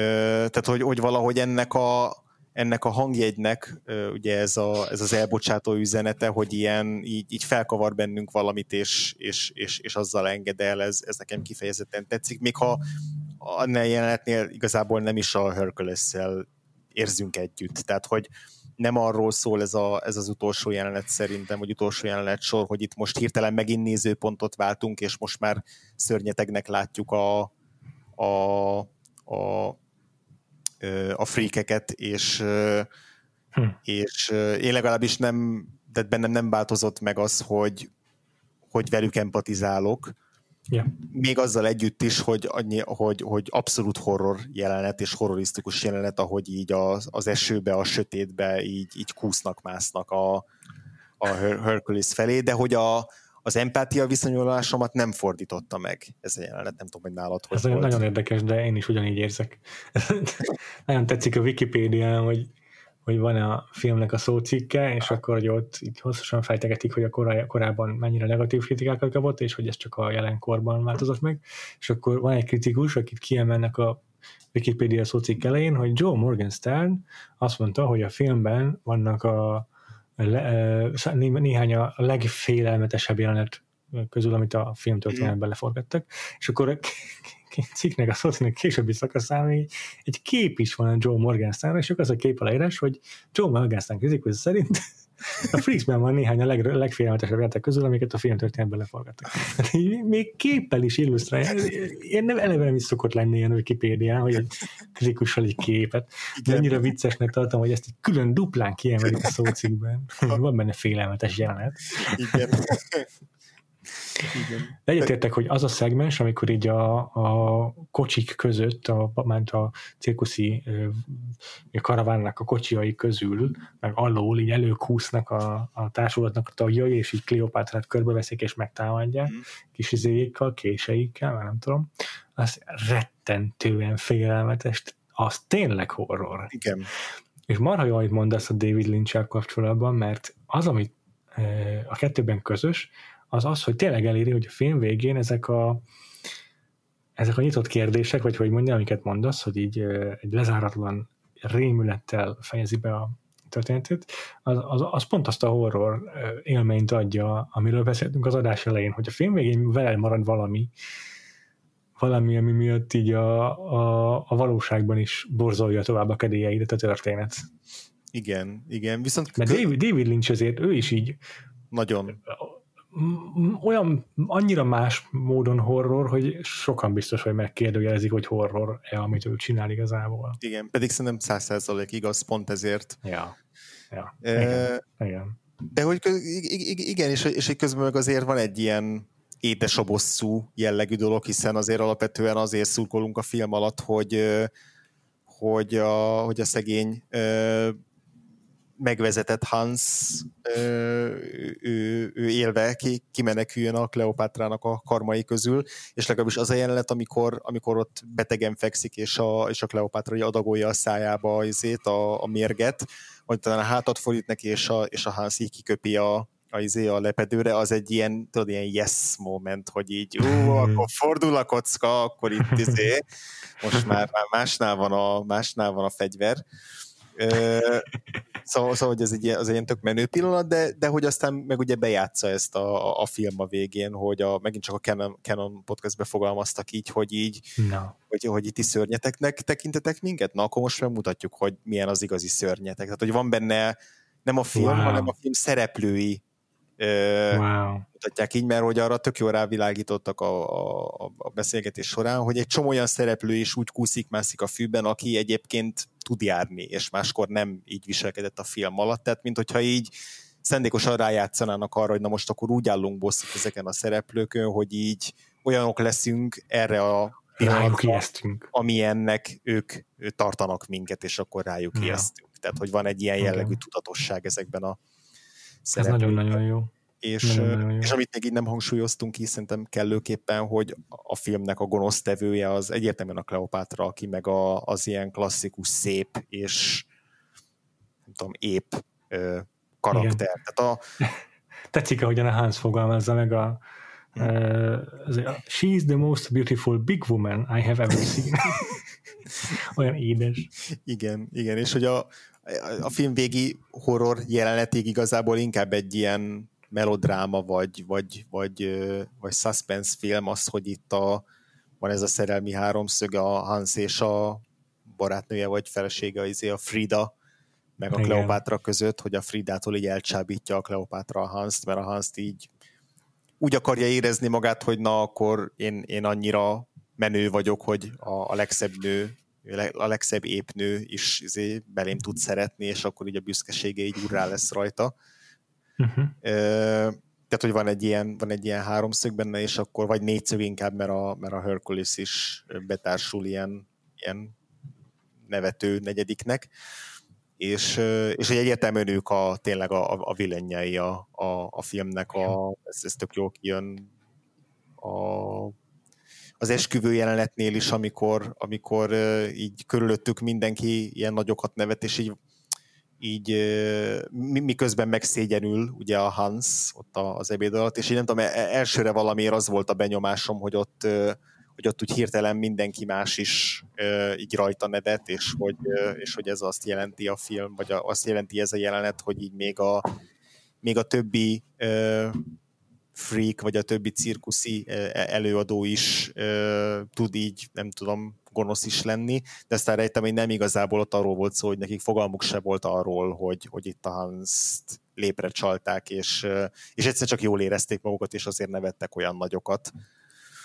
tehát, hogy, hogy valahogy ennek a, ennek a hangjegynek ö, ugye ez, a, ez az elbocsátó üzenete, hogy ilyen így, így felkavar bennünk valamit, és, és, és, és azzal enged el, ez, ez nekem kifejezetten tetszik, még ha annál jelenetnél igazából nem is a Hercules-szel érzünk együtt. Tehát, hogy, nem arról szól ez, a, ez az utolsó jelenet szerintem, vagy utolsó jelenet sor, hogy itt most hirtelen megint nézőpontot váltunk, és most már szörnyetegnek látjuk a, a, a, a freakeket, és, hm. és én legalábbis nem, de bennem nem változott meg az, hogy, hogy velük empatizálok, Yeah. Még azzal együtt is, hogy, annyi, hogy, hogy abszolút horror jelenet és horrorisztikus jelenet, ahogy így az, az esőbe, a sötétbe így, így kúsznak, másznak a, a Hercules felé, de hogy a, az empátia viszonyulásomat nem fordította meg ez a jelenet, nem tudom, hogy nálad hogy Ez volt. nagyon érdekes, de én is ugyanígy érzek. nagyon tetszik a Wikipédián, hogy hogy van a filmnek a szócikke, és akkor hogy ott így hosszasan fejtegetik, hogy a korá, korábban mennyire negatív kritikákat kapott, és hogy ez csak a jelenkorban változott meg, és akkor van egy kritikus, akit kiemelnek a Wikipedia szócikk elején, hogy Joe Morgenstern azt mondta, hogy a filmben vannak a, le, néhány a legfélelmetesebb jelenet közül, amit a filmtörténetben leforgattak, és akkor cikknek a szócinek későbbi szakaszán egy, egy kép is van a Joe Morgensternra, és az a kép aláírás, hogy Joe Morgenstern kritikus szerint a Freaksben van néhány a leg, legfélelmetesebb játék közül, amiket a filmtörténetben leforgattak. Még képpel is illusztrálja. Én nem eleve nem is szokott lenni ilyen Wikipédián, hogy egy kritikussal egy képet. De annyira viccesnek tartom, hogy ezt egy külön duplán kiemelik a szócikkben. Van benne félelmetes jelenet. Igen. De egyetértek, hogy az a szegmens, amikor így a, a kocsik között, a, ment a cirkuszi a karavánnak a kocsiai közül, meg alól így előkúsznak a, a társulatnak a tagjai, és így Kleopátrát körbeveszik és megtámadják, mm. kis izéikkel, késeikkel, már nem tudom. Az rettentően félelmetes, az tényleg horror. Igen. És marha jó, hogy mondasz a David lynch kapcsolatban, mert az, amit a kettőben közös, az az, hogy tényleg eléri, hogy a film végén ezek a ezek a nyitott kérdések, vagy hogy mondja, amiket mondasz, hogy így egy lezáratlan rémülettel fejezi be a történetét, az, az, az pont azt a horror élményt adja, amiről beszéltünk az adás elején, hogy a film végén veled marad valami, valami, ami miatt így a, a, a valóságban is borzolja tovább a kedélyeidet a történet. Igen, igen. Viszont Mert David, David Lynch azért, ő is így nagyon olyan annyira más módon horror, hogy sokan biztos, hogy megkérdőjelezik, hogy horror-e, amit ő csinál igazából. Igen, pedig szerintem száz százalék igaz, pont ezért. Ja, ja. E, igen, igen. De hogy igen, és, és közben meg azért van egy ilyen édesabosszú jellegű dolog, hiszen azért alapvetően azért szurkolunk a film alatt, hogy, hogy, a, hogy a szegény megvezetett Hans ő, ő, ő élve ki, kimeneküljön a Kleopátrának a karmai közül, és legalábbis az a jelenet, amikor, amikor ott betegen fekszik, és a, és a Kleopátra adagolja a szájába azért, a, a mérget, hogy talán a hátat fordít neki, és a, és a Hans így kiköpi a, a, izé, a lepedőre, az egy ilyen, tudod, ilyen yes moment, hogy így, ú, akkor fordul a kocka, akkor itt izé, most már, már másnál, van a, másnál van a fegyver. Szóval, szóval hogy ez egy, az egy ilyen tök menő pillanat, de, de hogy aztán meg ugye bejátsza ezt a, a film a végén, hogy a, megint csak a Canon, Canon podcastbe fogalmaztak így, hogy így, no. hogy, hogy itt is szörnyeteknek tekintetek minket, na akkor most megmutatjuk, hogy milyen az igazi szörnyetek. Tehát, hogy van benne nem a film, wow. hanem a film szereplői wow. mutatják így, mert hogy arra tök jól rávilágítottak a, a, a beszélgetés során, hogy egy csomó olyan szereplő is úgy kúszik-mászik a fűben, aki egyébként tud járni, és máskor nem így viselkedett a film alatt, tehát mint hogyha így szendékosan rájátszanának arra, hogy na most akkor úgy állunk bosszút ezeken a szereplőkön, hogy így olyanok leszünk erre a pillanatra, amilyennek ők tartanak minket, és akkor rájuk ja. ijesztünk. Tehát, hogy van egy ilyen jellegű okay. tudatosság ezekben a ez nagyon-nagyon jó. És, nagyon és amit még így nem hangsúlyoztunk ki, szerintem kellőképpen, hogy a filmnek a gonosztevője az egyértelműen a Kleopátra, aki meg a, az ilyen klasszikus szép és nem tudom, épp ö, karakter. Tehát a, Tetszik, ahogyan a Hans fogalmazza meg a, uh, She's the most beautiful big woman I have ever seen. Olyan édes. Igen, igen, és hogy a, a film végi horror jelenetig igazából inkább egy ilyen melodráma, vagy, vagy, vagy, vagy suspense film az, hogy itt a, van ez a szerelmi háromszög, a Hans és a barátnője vagy felesége, izé a Frida, meg a Igen. Kleopátra között, hogy a Fridától így elcsábítja a Kleopátra a Hanst, mert a Hanst így úgy akarja érezni magát, hogy na, akkor én, én annyira menő vagyok, hogy a, a legszebb nő a legszebb épnő is izé, belém tud szeretni, és akkor így a büszkesége így urrá lesz rajta. Uh-huh. Tehát, hogy van egy ilyen, van egy ilyen háromszög benne, és akkor, vagy négyszög inkább, mert a, mert a Hercules is betársul ilyen, ilyen nevető negyediknek. És, és hogy egyértelműen ők a, tényleg a, a vilennyei a, a, a filmnek, a, ez, ez tök jól kijön a az esküvő jelenetnél is, amikor, amikor így körülöttük mindenki ilyen nagyokat nevet, és így így miközben megszégyenül ugye a Hans ott az ebéd alatt, és így nem tudom, e, elsőre valamiért az volt a benyomásom, hogy ott, hogy ott úgy hirtelen mindenki más is így rajta nevet, és hogy, és hogy ez azt jelenti a film, vagy azt jelenti ez a jelenet, hogy így még a, még a többi freak, vagy a többi cirkuszi e, előadó is tud így, nem tudom, gonosz is lenni, de aztán rejtem, hogy nem igazából ott arról volt szó, hogy nekik fogalmuk se volt arról, hogy, hogy itt a hans lépre csalták, és, és egyszer csak jól érezték magukat, és azért nevettek olyan nagyokat.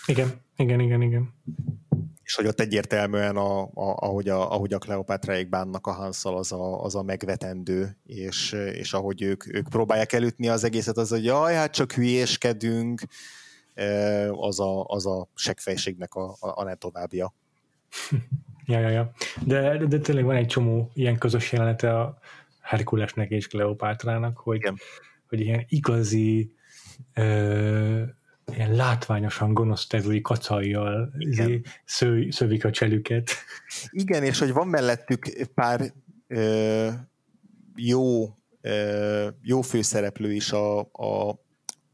Igen, igen, igen, igen és hogy ott egyértelműen, a, a, ahogy, a, ahogy a Kleopátraik bánnak a Hanszal, az a, az a megvetendő, és, és ahogy ők, ők próbálják elütni az egészet, az, hogy jaj, hát csak hülyéskedünk, az a, az a seggfejségnek a, a, a ne továbbja. Ja, ja, ja. De, de, de tényleg van egy csomó ilyen közös jelenete a Herkulesnek és Kleopátrának, hogy, Igen. hogy ilyen igazi ö, ilyen látványosan gonosz tevői kacajjal izé sző, szövik a cselüket. Igen, és hogy van mellettük pár ö, jó, ö, jó főszereplő is a, a,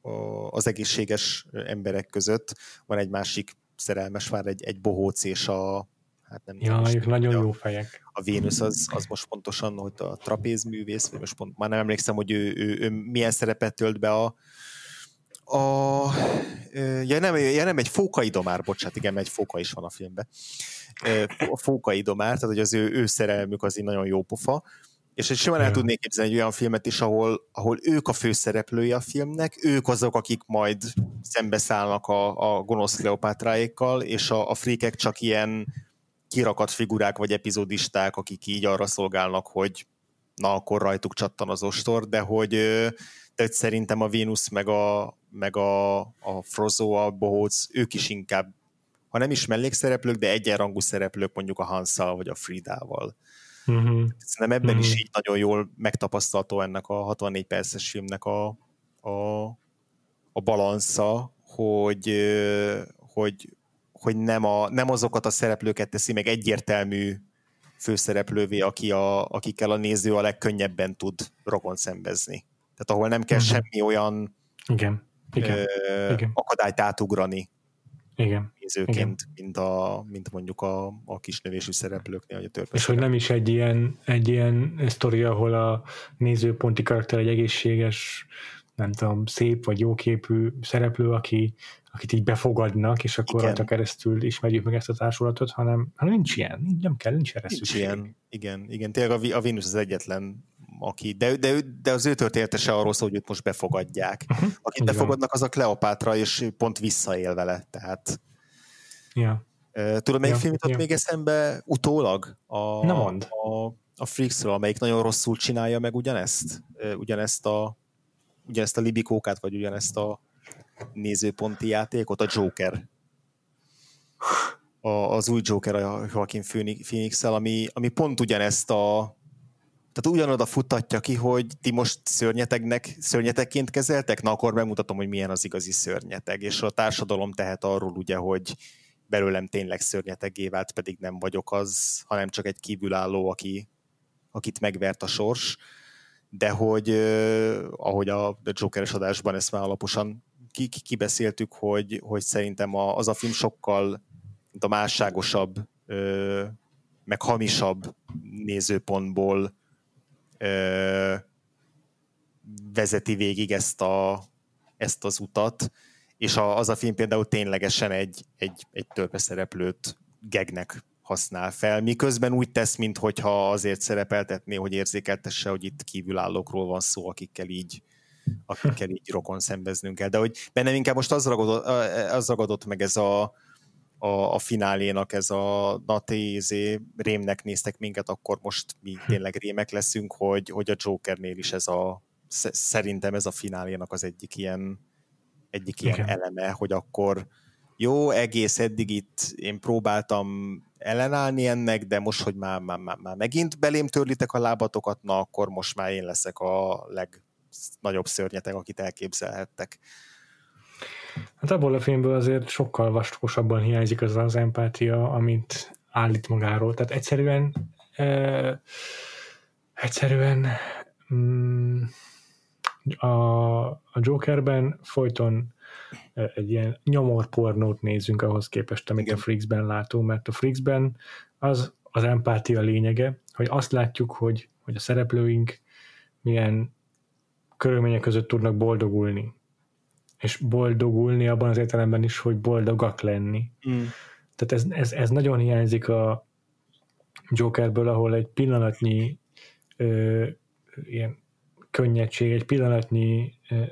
a, az egészséges emberek között. Van egy másik szerelmes vár, egy, egy bohóc és a hát nem ja, ők nagyon jó fejek. A Vénusz az, az most pontosan, hogy a trapézművész, vagy most pont, már nem emlékszem, hogy ő, ő, ő milyen szerepet tölt be a, a ja nem, ja nem, egy fókai domár, bocsánat, igen, egy fóka is van a filmben. A fókai domár, tehát hogy az ő, ő szerelmük az így nagyon jó pofa, és egy simán el tudnék képzelni egy olyan filmet is, ahol, ahol ők a főszereplői a filmnek, ők azok, akik majd szembeszállnak a, a gonosz Kleopátráékkal, és a, a frékek csak ilyen kirakat figurák vagy epizódisták, akik így arra szolgálnak, hogy na akkor rajtuk csattan az ostor, de hogy, de hogy szerintem a Vénusz meg a, meg a, a Frozo, a Bohóc, ők is inkább, ha nem is mellékszereplők, de egyenrangú szereplők mondjuk a Hansa vagy a Fridával. Uh-huh. Szerintem ebben uh-huh. is így nagyon jól megtapasztalható ennek a 64 perces filmnek a, a, a balansza, hogy, hogy, hogy nem, a, nem azokat a szereplőket teszi meg egyértelmű főszereplővé, aki a, akikkel a néző a legkönnyebben tud rokon szembezni. Tehát ahol nem kell uh-huh. semmi olyan Igen. Igen. Ö, Igen. akadályt átugrani igen. nézőként, Igen. Mint, a, mint mondjuk a, a kisnövésű szereplőknél, vagy a És hogy nem is egy ilyen, egy ilyen sztori, ahol a nézőponti karakter egy egészséges, nem tudom, szép vagy jóképű szereplő, aki, akit így befogadnak, és akkor rajta keresztül ismerjük meg ezt a társulatot, hanem, hanem nincs ilyen, nem kell, nincs erre nincs ilyen, igen, igen, tényleg a, a Venus az egyetlen aki, de, de, de az ő története se arról szól, hogy őt most befogadják. Uh-huh. Akit befogadnak, az a Kleopátra, és pont visszaél vele, tehát ja. Tudom, melyik ja, film jutott ja. még eszembe utólag? A, Na mond. A, a Freaksről, amelyik nagyon rosszul csinálja meg ugyanezt, ugyanezt a ugyanezt a libikókát, vagy ugyanezt a nézőponti játékot, a Joker. A, az új Joker a Joaquin phoenix ami, ami pont ugyanezt a tehát ugyanoda futtatja ki, hogy ti most szörnyetegnek, szörnyetegként kezeltek, na akkor megmutatom, hogy milyen az igazi szörnyeteg, és a társadalom tehet arról ugye, hogy belőlem tényleg szörnyetegé vált, pedig nem vagyok az, hanem csak egy kívülálló, aki, akit megvert a sors, de hogy ahogy a Jokeres adásban ezt már alaposan kibeszéltük, hogy, hogy szerintem az a film sokkal a másságosabb, meg hamisabb nézőpontból vezeti végig ezt, a, ezt az utat, és a, az a film például ténylegesen egy, egy, egy törpeszereplőt gegnek használ fel, miközben úgy tesz, mintha azért szerepeltetné, hogy érzékeltesse, hogy itt kívülállókról van szó, akikkel így akikkel így rokon szembeznünk kell. De hogy bennem inkább most az ragadott, az ragadott meg ez a, a, a finálénak ez a na tézé, rémnek néztek minket, akkor most mi hm. tényleg rémek leszünk, hogy, hogy a Jokernél is ez a szerintem ez a finálénak az egyik ilyen egyik ilyen Igen. eleme, hogy akkor jó, egész eddig itt én próbáltam ellenállni ennek, de most, hogy már, már, már, már megint belém törlitek a lábatokat, na akkor most már én leszek a legnagyobb szörnyetek, akit elképzelhettek. Hát abból a filmből azért sokkal vastagosabban hiányzik az az empátia, amit állít magáról. Tehát egyszerűen e, egyszerűen mm, a, a Jokerben folyton egy ilyen nyomorpornót nézünk ahhoz képest, amit Igen. a Freaksben látunk, mert a Freaksben az az empátia lényege, hogy azt látjuk, hogy, hogy a szereplőink milyen körülmények között tudnak boldogulni és boldogulni abban az értelemben is, hogy boldogak lenni. Mm. Tehát ez, ez, ez nagyon hiányzik a Jokerből, ahol egy pillanatnyi ö, ilyen könnyedség, egy pillanatnyi ö,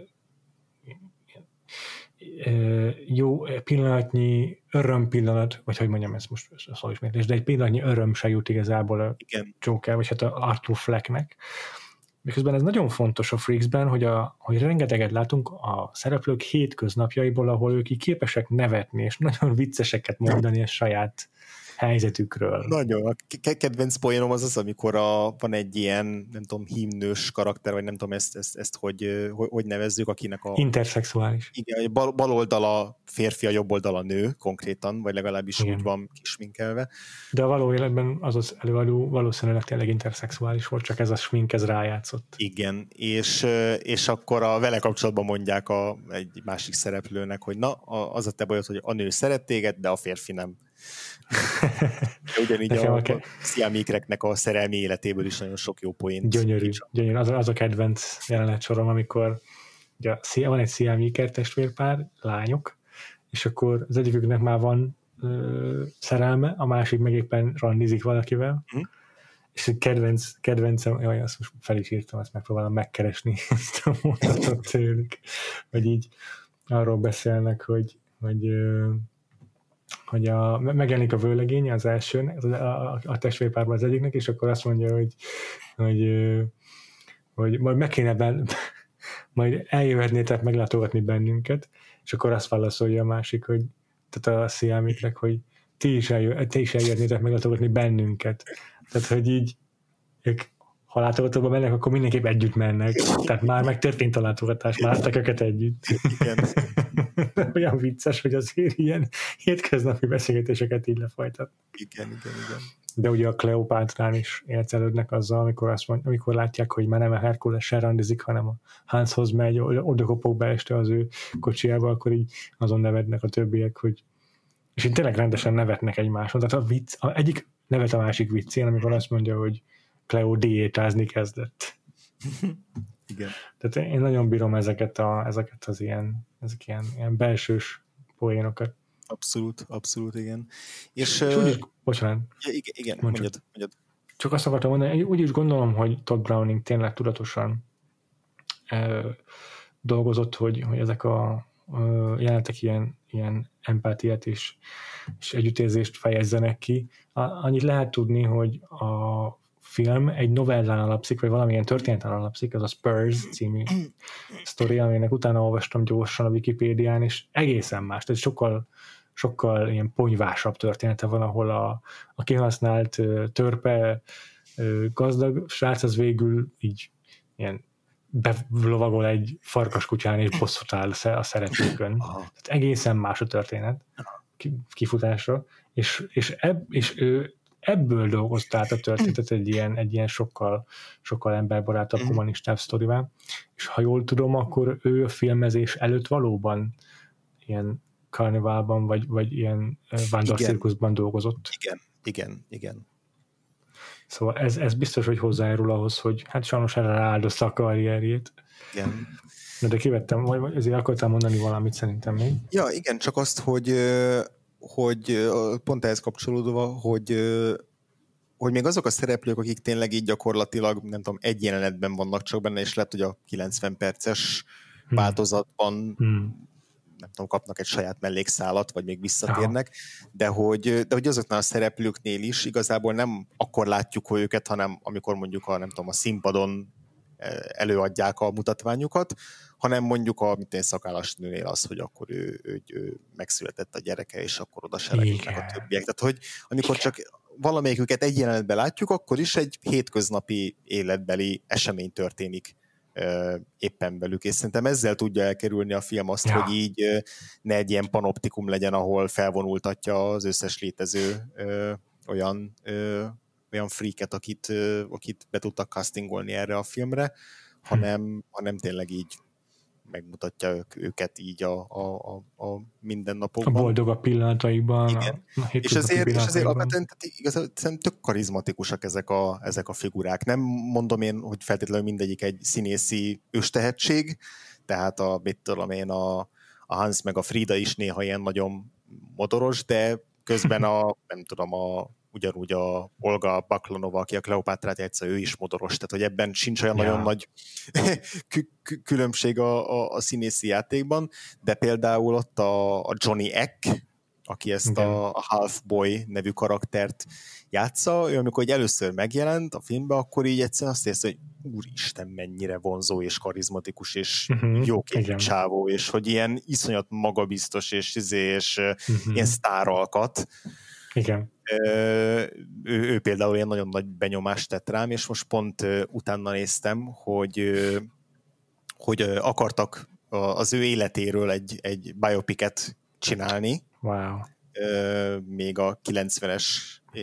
jó pillanatnyi öröm pillanat, vagy hogy mondjam ezt most szó ismétlés, de egy pillanatnyi öröm se jut igazából a Igen. Joker, vagy hát a Arthur Flecknek, miközben ez nagyon fontos a Freaksben, hogy, a, hogy rengeteget látunk a szereplők hétköznapjaiból, ahol ők így képesek nevetni, és nagyon vicceseket mondani a saját helyzetükről. Nagyon. A kedvenc poénom az az, amikor a, van egy ilyen, nem tudom, himnős karakter, vagy nem tudom ezt, ezt, ezt hogy, hogy, hogy nevezzük, akinek a... Interszexuális. Igen, bal, bal oldala férfi, a jobb oldala nő konkrétan, vagy legalábbis igen. úgy van kisminkelve. De a való életben az az előadó valószínűleg tényleg interszexuális volt, csak ez a smink ez rájátszott. Igen, és, és akkor a vele kapcsolatban mondják a, egy másik szereplőnek, hogy na, az a te bajod, hogy a nő szeret téged, de a férfi nem. Ugyanígy Nekem a, a sziámikreknek a szerelmi életéből is nagyon sok jó poént. Gyönyörű, gyönyörű. Az, az a kedvenc jelenet sorom, amikor ugye, van egy sziámiker testvérpár, lányok, és akkor az egyiküknek már van ö, szerelme, a másik meg éppen randizik valakivel, hm? és egy kedvenc, kedvencem, jaj, azt most fel is írtam, azt megpróbálom megkeresni ezt a mondatot tőlük, vagy így arról beszélnek, hogy, hogy hogy a, megjelenik a vőlegény az elsőn, a, a, a testvérpárban az egyiknek, és akkor azt mondja, hogy, hogy, hogy majd meg kéne ben, majd eljöhetnétek meglátogatni bennünket, és akkor azt válaszolja a másik, hogy tehát a sziámiknek, hogy ti is, eljö, ti is eljöhetnétek meglátogatni bennünket. Tehát, hogy így ők ha látogatóba mennek, akkor mindenképp együtt mennek. Tehát már megtörtént a látogatás, már láttak őket együtt. Igen. Olyan vicces, hogy azért ilyen hétköznapi beszélgetéseket így lefolytat. Igen, igen, igen. De ugye a Kleopátrán is élcelődnek azzal, amikor, azt mond, amikor látják, hogy már nem a Herkules se randizik, hanem a Hanshoz megy, oda kopog be este az ő kocsiába, akkor így azon nevetnek a többiek, hogy és így tényleg rendesen nevetnek egymáson. Tehát a vicc, a egyik nevet a másik viccén, amikor azt mondja, hogy Cleo diétázni kezdett. Igen. Tehát én nagyon bírom ezeket, a, ezeket az ilyen, ezek ilyen, ilyen belsős poénokat. Abszolút, abszolút, igen. És, és úgy is, bocsánat. Igen, igen mondjad, mondjad. Csak azt akartam mondani, úgy is gondolom, hogy Todd Browning tényleg tudatosan uh, dolgozott, hogy, hogy ezek a jelenetek ilyen, ilyen empátiát és, és együttérzést fejezzenek ki. Annyit lehet tudni, hogy a film egy novellán alapszik, vagy valamilyen történeten alapszik, az a Spurs című sztori, aminek utána olvastam gyorsan a Wikipédián, és egészen más, tehát sokkal, sokkal ilyen ponyvásabb története van, ahol a, a kihasznált törpe gazdag srác az végül így ilyen belovagol egy farkaskutyán és bosszút áll a szeretőkön. Tehát egészen más a történet kifutásra, és, és, eb, és ő ebből dolgozta át a történetet egy ilyen, egy ilyen sokkal, sokkal emberbarátabb, mhm. humanistább sztorivá. És ha jól tudom, akkor ő a filmezés előtt valóban ilyen karneválban, vagy, vagy ilyen vándorcirkuszban dolgozott. Igen, igen, igen. Szóval ez, ez biztos, hogy hozzájárul ahhoz, hogy hát sajnos erre rááldozta a karrierjét. Igen. De kivettem, vagy ezért akartam mondani valamit szerintem még. Ja, igen, csak azt, hogy hogy pont ehhez kapcsolódva, hogy hogy még azok a szereplők, akik tényleg így gyakorlatilag, nem tudom, egy jelenetben vannak csak benne, és lehet, hogy a 90 perces hmm. változatban hmm nem tudom, kapnak egy saját mellékszálat, vagy még visszatérnek, de hogy, de hogy azoknál a szereplőknél is igazából nem akkor látjuk hogy őket, hanem amikor mondjuk a, nem tudom, a színpadon előadják a mutatványukat, hanem mondjuk a mint szakállas nőnél az, hogy akkor ő, ő, ő megszületett a gyereke, és akkor oda se a többiek. Tehát, hogy amikor csak valamelyiküket egy jelenetben látjuk, akkor is egy hétköznapi életbeli esemény történik éppen belük, és szerintem ezzel tudja elkerülni a film azt, ja. hogy így ne egy ilyen panoptikum legyen, ahol felvonultatja az összes létező ö, olyan ö, olyan freaket, akit, akit be tudtak castingolni erre a filmre, hanem, hm. hanem tényleg így megmutatja ők, őket így a, a, a, a mindennapokban. A boldogabb pillanataikban. Igen. A, a és ezért, és ezért alapvetően igazán tök karizmatikusak ezek a, ezek a figurák. Nem mondom én, hogy feltétlenül mindegyik egy színészi őstehetség, tehát a, mit tudom én, a, a Hans meg a Frida is néha ilyen nagyon motoros, de közben a, nem tudom, a ugyanúgy a Olga Baklanova, aki a Kleopátrát játsza, ő is modoros, tehát hogy ebben sincs olyan ja. nagyon nagy különbség a, a, a színészi játékban, de például ott a, a Johnny Eck, aki ezt Igen. a Half Boy nevű karaktert játsza. Ő amikor először megjelent a filmbe, akkor így egyszerűen azt érzi, hogy úristen, mennyire vonzó és karizmatikus, és uh-huh, jó csávó, és hogy ilyen iszonyat magabiztos, és, izé, és uh-huh. ilyen sztáralkat. Igen. Ő, ő például ilyen nagyon nagy benyomást tett rám, és most pont utána néztem, hogy hogy akartak az ő életéről egy, egy biopicet csinálni. Wow. Még a 90-es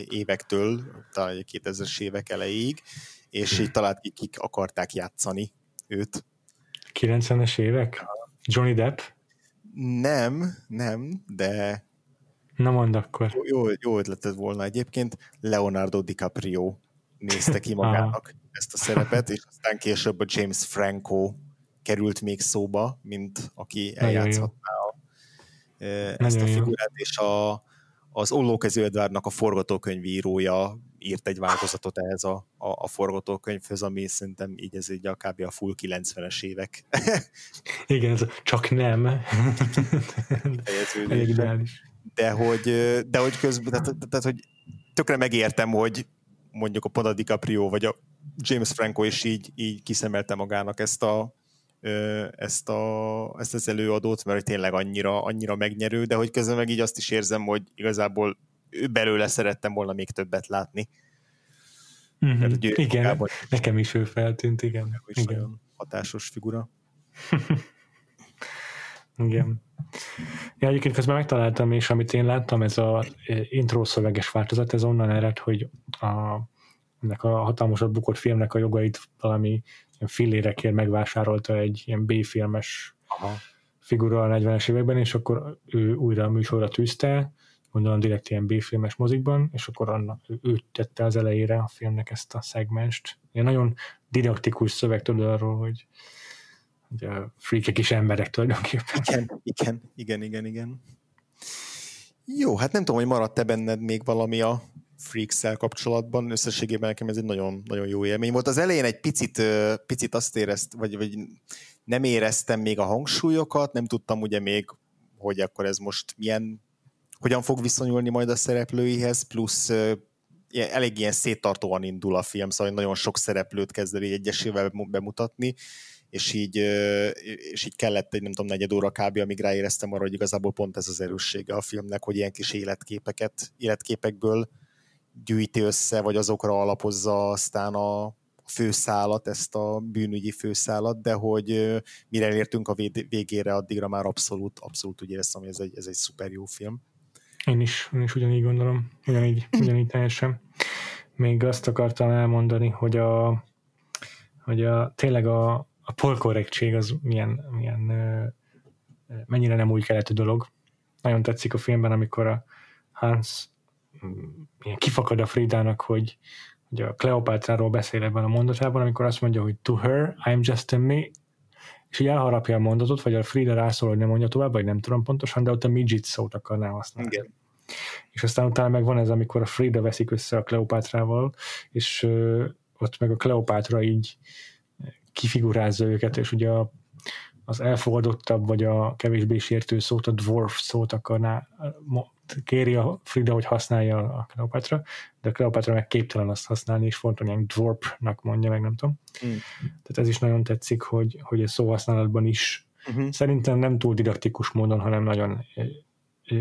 évektől, talán 2000-es évek elejéig, és így talált ki, kik akarták játszani őt. 90-es évek? Johnny Depp? Nem, nem, de Na mondd akkor. Jó, jó ötleted volna egyébként. Leonardo DiCaprio nézte ki magának ezt a szerepet, és aztán később a James Franco került még szóba, mint aki eljátszhatná a, ezt a figurát, jó. és a, az Ollókező Edvárnak a forgatókönyvírója írt egy változatot ehhez a, a, a forgatókönyvhöz, ami szerintem így ez így a kb. a full 90-es évek. Igen, ez csak nem. Elég de hogy, de hogy közben, tehát, tehát, hogy tökre megértem, hogy mondjuk a Poda DiCaprio vagy a James Franco is így, így kiszemelte magának ezt a, ezt, a, ezt az előadót, mert tényleg annyira, annyira megnyerő, de hogy közben meg így azt is érzem, hogy igazából belőle szerettem volna még többet látni. Mm-hmm. Mert, igen, magában, nekem is ő feltűnt, igen. Is igen. Hatásos figura. igen. Ja, egyébként közben megtaláltam, és amit én láttam, ez a intro szöveges változat, ez onnan ered, hogy a, ennek a hatalmasat bukott filmnek a jogait valami fillérekért megvásárolta egy ilyen B-filmes Aha. figura a 40-es években, és akkor ő újra a műsorra tűzte, gondolom direkt ilyen B-filmes mozikban, és akkor annak, ő tette az elejére a filmnek ezt a szegmenst. Ilyen nagyon didaktikus szöveg tudod arról, hogy, a freakek is emberek tulajdonképpen. Igen, igen, igen, igen, igen. Jó, hát nem tudom, hogy maradt-e benned még valami a freaks kapcsolatban. Összességében nekem ez egy nagyon, nagyon jó élmény volt. Az elején egy picit, picit azt érezt, vagy, vagy nem éreztem még a hangsúlyokat, nem tudtam ugye még, hogy akkor ez most milyen, hogyan fog viszonyulni majd a szereplőihez, plusz elég ilyen széttartóan indul a film, szóval nagyon sok szereplőt kezd el egyesével bemutatni, és így, és így kellett egy nem tudom, negyed óra kb. amíg ráéreztem arra, hogy igazából pont ez az erőssége a filmnek, hogy ilyen kis életképeket, életképekből gyűjti össze, vagy azokra alapozza aztán a főszálat, ezt a bűnügyi főszálat, de hogy mire értünk a végére, addigra már abszolút, abszolút úgy éreztem, hogy ez egy, ez egy szuper jó film. Én is, én is ugyanígy gondolom, ugyanígy, ugyanígy teljesen. Még azt akartam elmondani, hogy a, hogy a tényleg a, a polkorrektség az milyen, milyen mennyire nem úgy keletű dolog. Nagyon tetszik a filmben, amikor a Hans ilyen kifakad a Fridának, hogy, hogy a Kleopátráról beszél ebben a mondatában, amikor azt mondja, hogy to her, I'm just a me, és így elharapja a mondatot, vagy a Frida rászól, hogy nem mondja tovább, vagy nem tudom pontosan, de ott a midget szót akarná használni. Igen. És aztán utána meg van ez, amikor a Frida veszik össze a Kleopátrával, és ö, ott meg a Kleopátra így kifigurázza őket, és ugye a, az elfogadottabb, vagy a kevésbé sértő szót, a dwarf szót akarná kéri a Frida, hogy használja a Kleopatra, de a Kleopatra meg képtelen azt használni, és fontos, ilyen dwarpnak mondja, meg nem tudom. Mm. Tehát ez is nagyon tetszik, hogy, hogy a szóhasználatban is uh-huh. szerintem nem túl didaktikus módon, hanem nagyon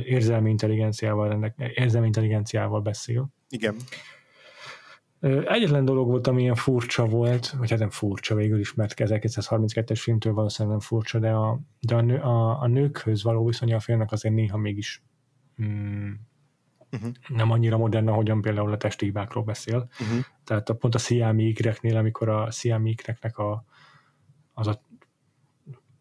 érzelmi intelligenciával, ennek, érzelmi intelligenciával beszél. Igen. Egyetlen dolog volt, ami ilyen furcsa volt, vagy hát nem furcsa végül is, mert 1932-es filmtől valószínűleg nem furcsa, de a, de a, nő, a, a nőkhöz való viszonya a filmnek azért néha mégis mm, uh-huh. nem annyira modern, ahogyan például a testhibákról beszél. Uh-huh. Tehát a, pont a sziámi ikreknél, amikor a sziámi ikreknek a, az a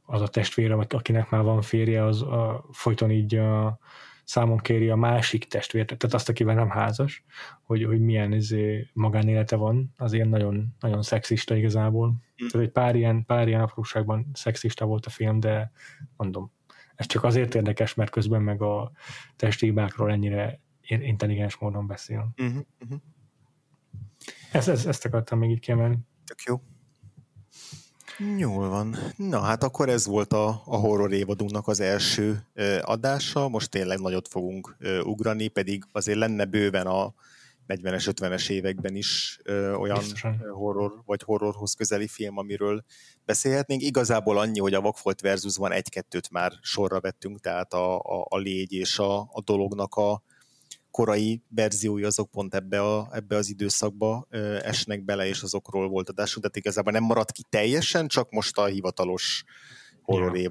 az a testvére, akinek már van férje, az a, folyton így a, számon kéri a másik testvért, tehát azt, akivel nem házas, hogy, hogy milyen izé, magánélete van, az ilyen nagyon, nagyon szexista igazából. Mm. Tehát egy pár ilyen, pár ilyen apróságban szexista volt a film, de mondom, ez csak azért érdekes, mert közben meg a testhibákról ennyire intelligens módon beszél. Uh-huh, uh-huh. Ezt, ezt, ezt akartam még így kiemelni. Tök jó. Jól van. Na hát akkor ez volt a, a horror évadunknak az első ö, adása, most tényleg nagyot fogunk ö, ugrani, pedig azért lenne bőven a 40-es, 50-es években is ö, olyan Biztosan. horror vagy horrorhoz közeli film, amiről beszélhetnénk. Igazából annyi, hogy a Vakfolt versus van egy-kettőt már sorra vettünk, tehát a, a, a légy és a, a dolognak a korai verziói azok pont ebbe, a, ebbe az időszakba ö, esnek bele, és azokról volt adásunk, tehát igazából nem maradt ki teljesen, csak most a hivatalos horror ja.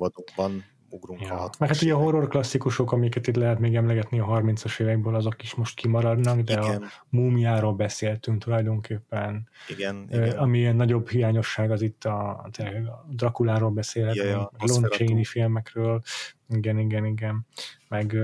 Ugrunk ja. a Meg hát ugye a horror klasszikusok, amiket itt lehet még emlegetni a 30-as évekből, azok is most kimaradnak, de igen. a múmiáról beszéltünk tulajdonképpen. Igen, igen. Ami ilyen nagyobb hiányosság az itt a, a Drakuláról beszélhetünk, ja, ja, Lon Chaney filmekről, igen, igen, igen. Meg,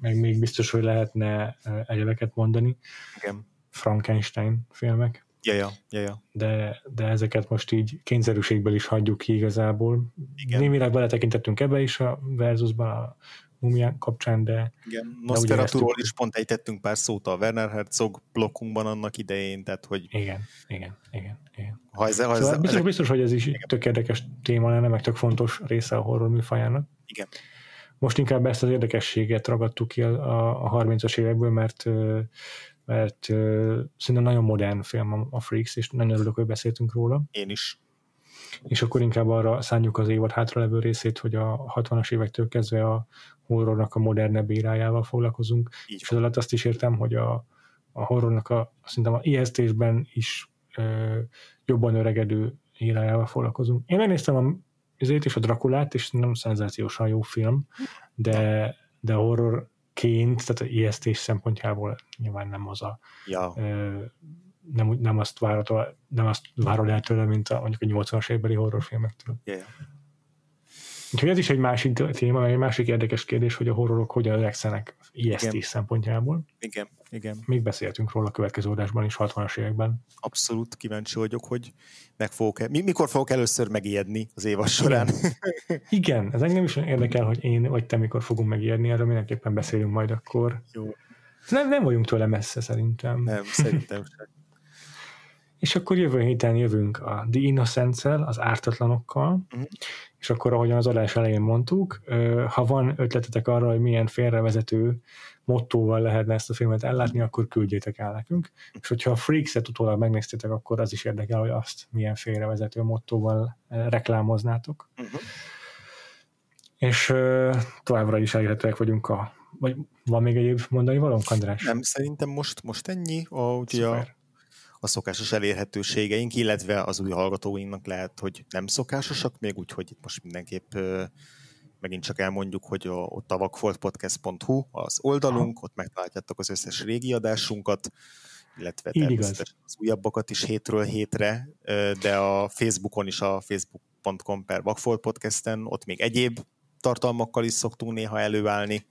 meg még biztos, hogy lehetne egyebeket mondani. Igen. Frankenstein filmek. Ja, ja, ja, ja. De, de ezeket most így kényszerűségből is hagyjuk ki igazából. Igen. Némileg beletekintettünk ebbe is a versusban a mumiák kapcsán, de... Igen, Nosferaturól is pont ejtettünk pár szót a Werner Herzog blokkunkban annak idején, tehát hogy... Igen, igen, igen, igen. Ha ez, ha ez, szóval biztos, ezek... biztos, hogy ez is igen. tök érdekes téma lenne, meg tök fontos része a horror műfajának. Igen. Most inkább ezt az érdekességet ragadtuk ki a, a 30-as évekből, mert mert uh, szinte nagyon modern film a, Freaks, és nagyon örülök, hogy beszéltünk róla. Én is. És akkor inkább arra szánjuk az évad hátralevő részét, hogy a 60-as évektől kezdve a horrornak a modernebb írájával foglalkozunk. Így és az alatt azt is értem, hogy a, a horrornak a, szerintem a ijesztésben is ö, jobban öregedő írájával foglalkozunk. Én megnéztem a ezért is a Drakulát, és nem szenzációsan jó film, de, de a horror ként, tehát a ijesztés szempontjából nyilván nem az a ja. ö, nem, nem, azt várod, nem azt várod el tőle, mint a, mondjuk a 80-as évbeli horrorfilmektől. Yeah. Úgyhogy ez is egy másik téma, egy másik érdekes kérdés, hogy a horrorok hogyan öregszenek ijesztés szempontjából. Igen, igen. Még beszéltünk róla a következő adásban is, 60-as években. Abszolút kíváncsi vagyok, hogy meg fogok -e, mikor fogok először megijedni az évad során. Igen. igen, ez engem is érdekel, hogy én vagy te mikor fogunk megijedni, erről mindenképpen beszélünk majd akkor. Jó. Nem, nem vagyunk tőle messze szerintem. Nem, szerintem sem. És akkor jövő héten jövünk a The Innocence-el, az ártatlanokkal, uh-huh. és akkor ahogyan az adás elején mondtuk, ha van ötletetek arra, hogy milyen félrevezető mottóval lehetne ezt a filmet ellátni, akkor küldjétek el nekünk. És hogyha a Freaks-et utólag megnéztétek, akkor az is érdekel, hogy azt milyen félrevezető mottóval reklámoznátok. Uh-huh. És továbbra is elérhetőek vagyunk a vagy van még egyéb mondani valónk, András? Nem, szerintem most, most ennyi. A, ugye a a szokásos elérhetőségeink, illetve az új hallgatóinknak lehet, hogy nem szokásosak, még úgy, hogy itt most mindenképp megint csak elmondjuk, hogy a, ott a vakfoltpodcast.hu az oldalunk, ott megtaláljátok az összes régi adásunkat, illetve természetesen az újabbakat is hétről hétre, de a Facebookon is a facebook.com per vakfoltpodcasten, ott még egyéb tartalmakkal is szoktunk néha előállni,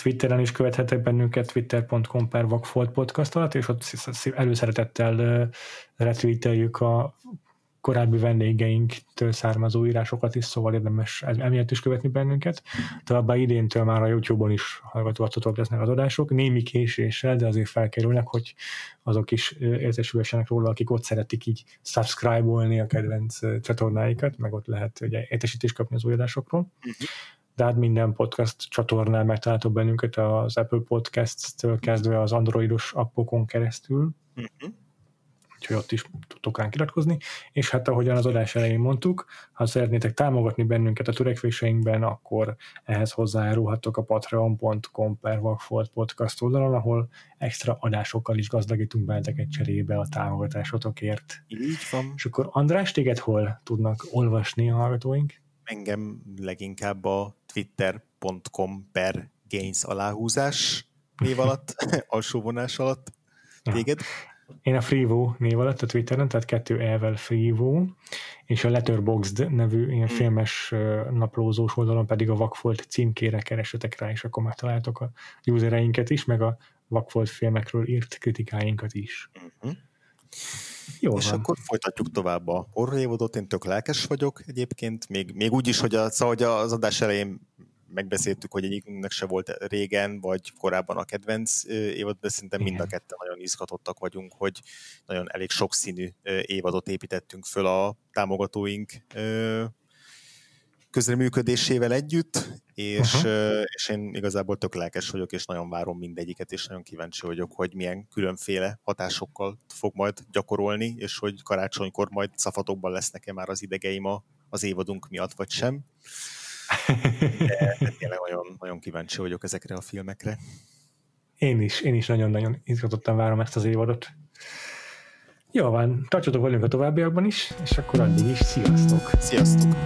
Twitteren is követhetek bennünket, twitter.com per Vagfolt podcast alatt, és ott előszeretettel retweeteljük a korábbi vendégeinktől származó írásokat is, szóval érdemes emiatt is követni bennünket. Továbbá idéntől már a YouTube-on is hallgathatóak lesznek az adások, némi késéssel, de azért felkerülnek, hogy azok is értesülhessenek róla, akik ott szeretik így subscribe-olni a kedvenc csatornáikat, meg ott lehet ugye, értesítést kapni az új adásokról. Uh-huh hát minden podcast csatornán megtaláltok bennünket az Apple Podcast-től kezdve az androidos appokon keresztül, uh-huh. úgyhogy ott is tudtok ránk iratkozni, és hát ahogyan az adás elején mondtuk, ha szeretnétek támogatni bennünket a törekvéseinkben, akkor ehhez hozzájárulhattok a patreon.com per podcast oldalon, ahol extra adásokkal is gazdagítunk benneteket cserébe a támogatásotokért. Így van. És akkor András, téged hol tudnak olvasni a hallgatóink? Engem leginkább a twitter.com per gains aláhúzás név alatt, alsó vonás alatt. Téged? Én a Freevo név alatt a Twitteren, tehát kettő elvel Freevo, és a Letterboxd nevű ilyen hmm. filmes naplózós oldalon pedig a Vakfolt címkére keresetek rá, és akkor megtaláltok a usereinket is, meg a Vakfolt filmekről írt kritikáinkat is. Uh-huh. Jó és van. akkor folytatjuk tovább a horror évadot, én tök lelkes vagyok egyébként, még, még úgy is, hogy, a, szóval, hogy az adás elején megbeszéltük, hogy egyikünknek se volt régen, vagy korábban a kedvenc évad, de szerintem mind a ketten nagyon izgatottak vagyunk, hogy nagyon elég sokszínű évadot építettünk föl a támogatóink közreműködésével együtt, és, uh-huh. és én igazából tök lelkes vagyok, és nagyon várom mindegyiket, és nagyon kíváncsi vagyok, hogy milyen különféle hatásokkal fog majd gyakorolni, és hogy karácsonykor majd szafatokban lesznek-e már az idegeim a, az évadunk miatt, vagy sem. De, de tényleg nagyon, nagyon kíváncsi vagyok ezekre a filmekre. Én is, én is nagyon-nagyon izgatottan várom ezt az évadot. Jó van, tartsatok velünk a továbbiakban is, és akkor addig is sziasztok! Sziasztok!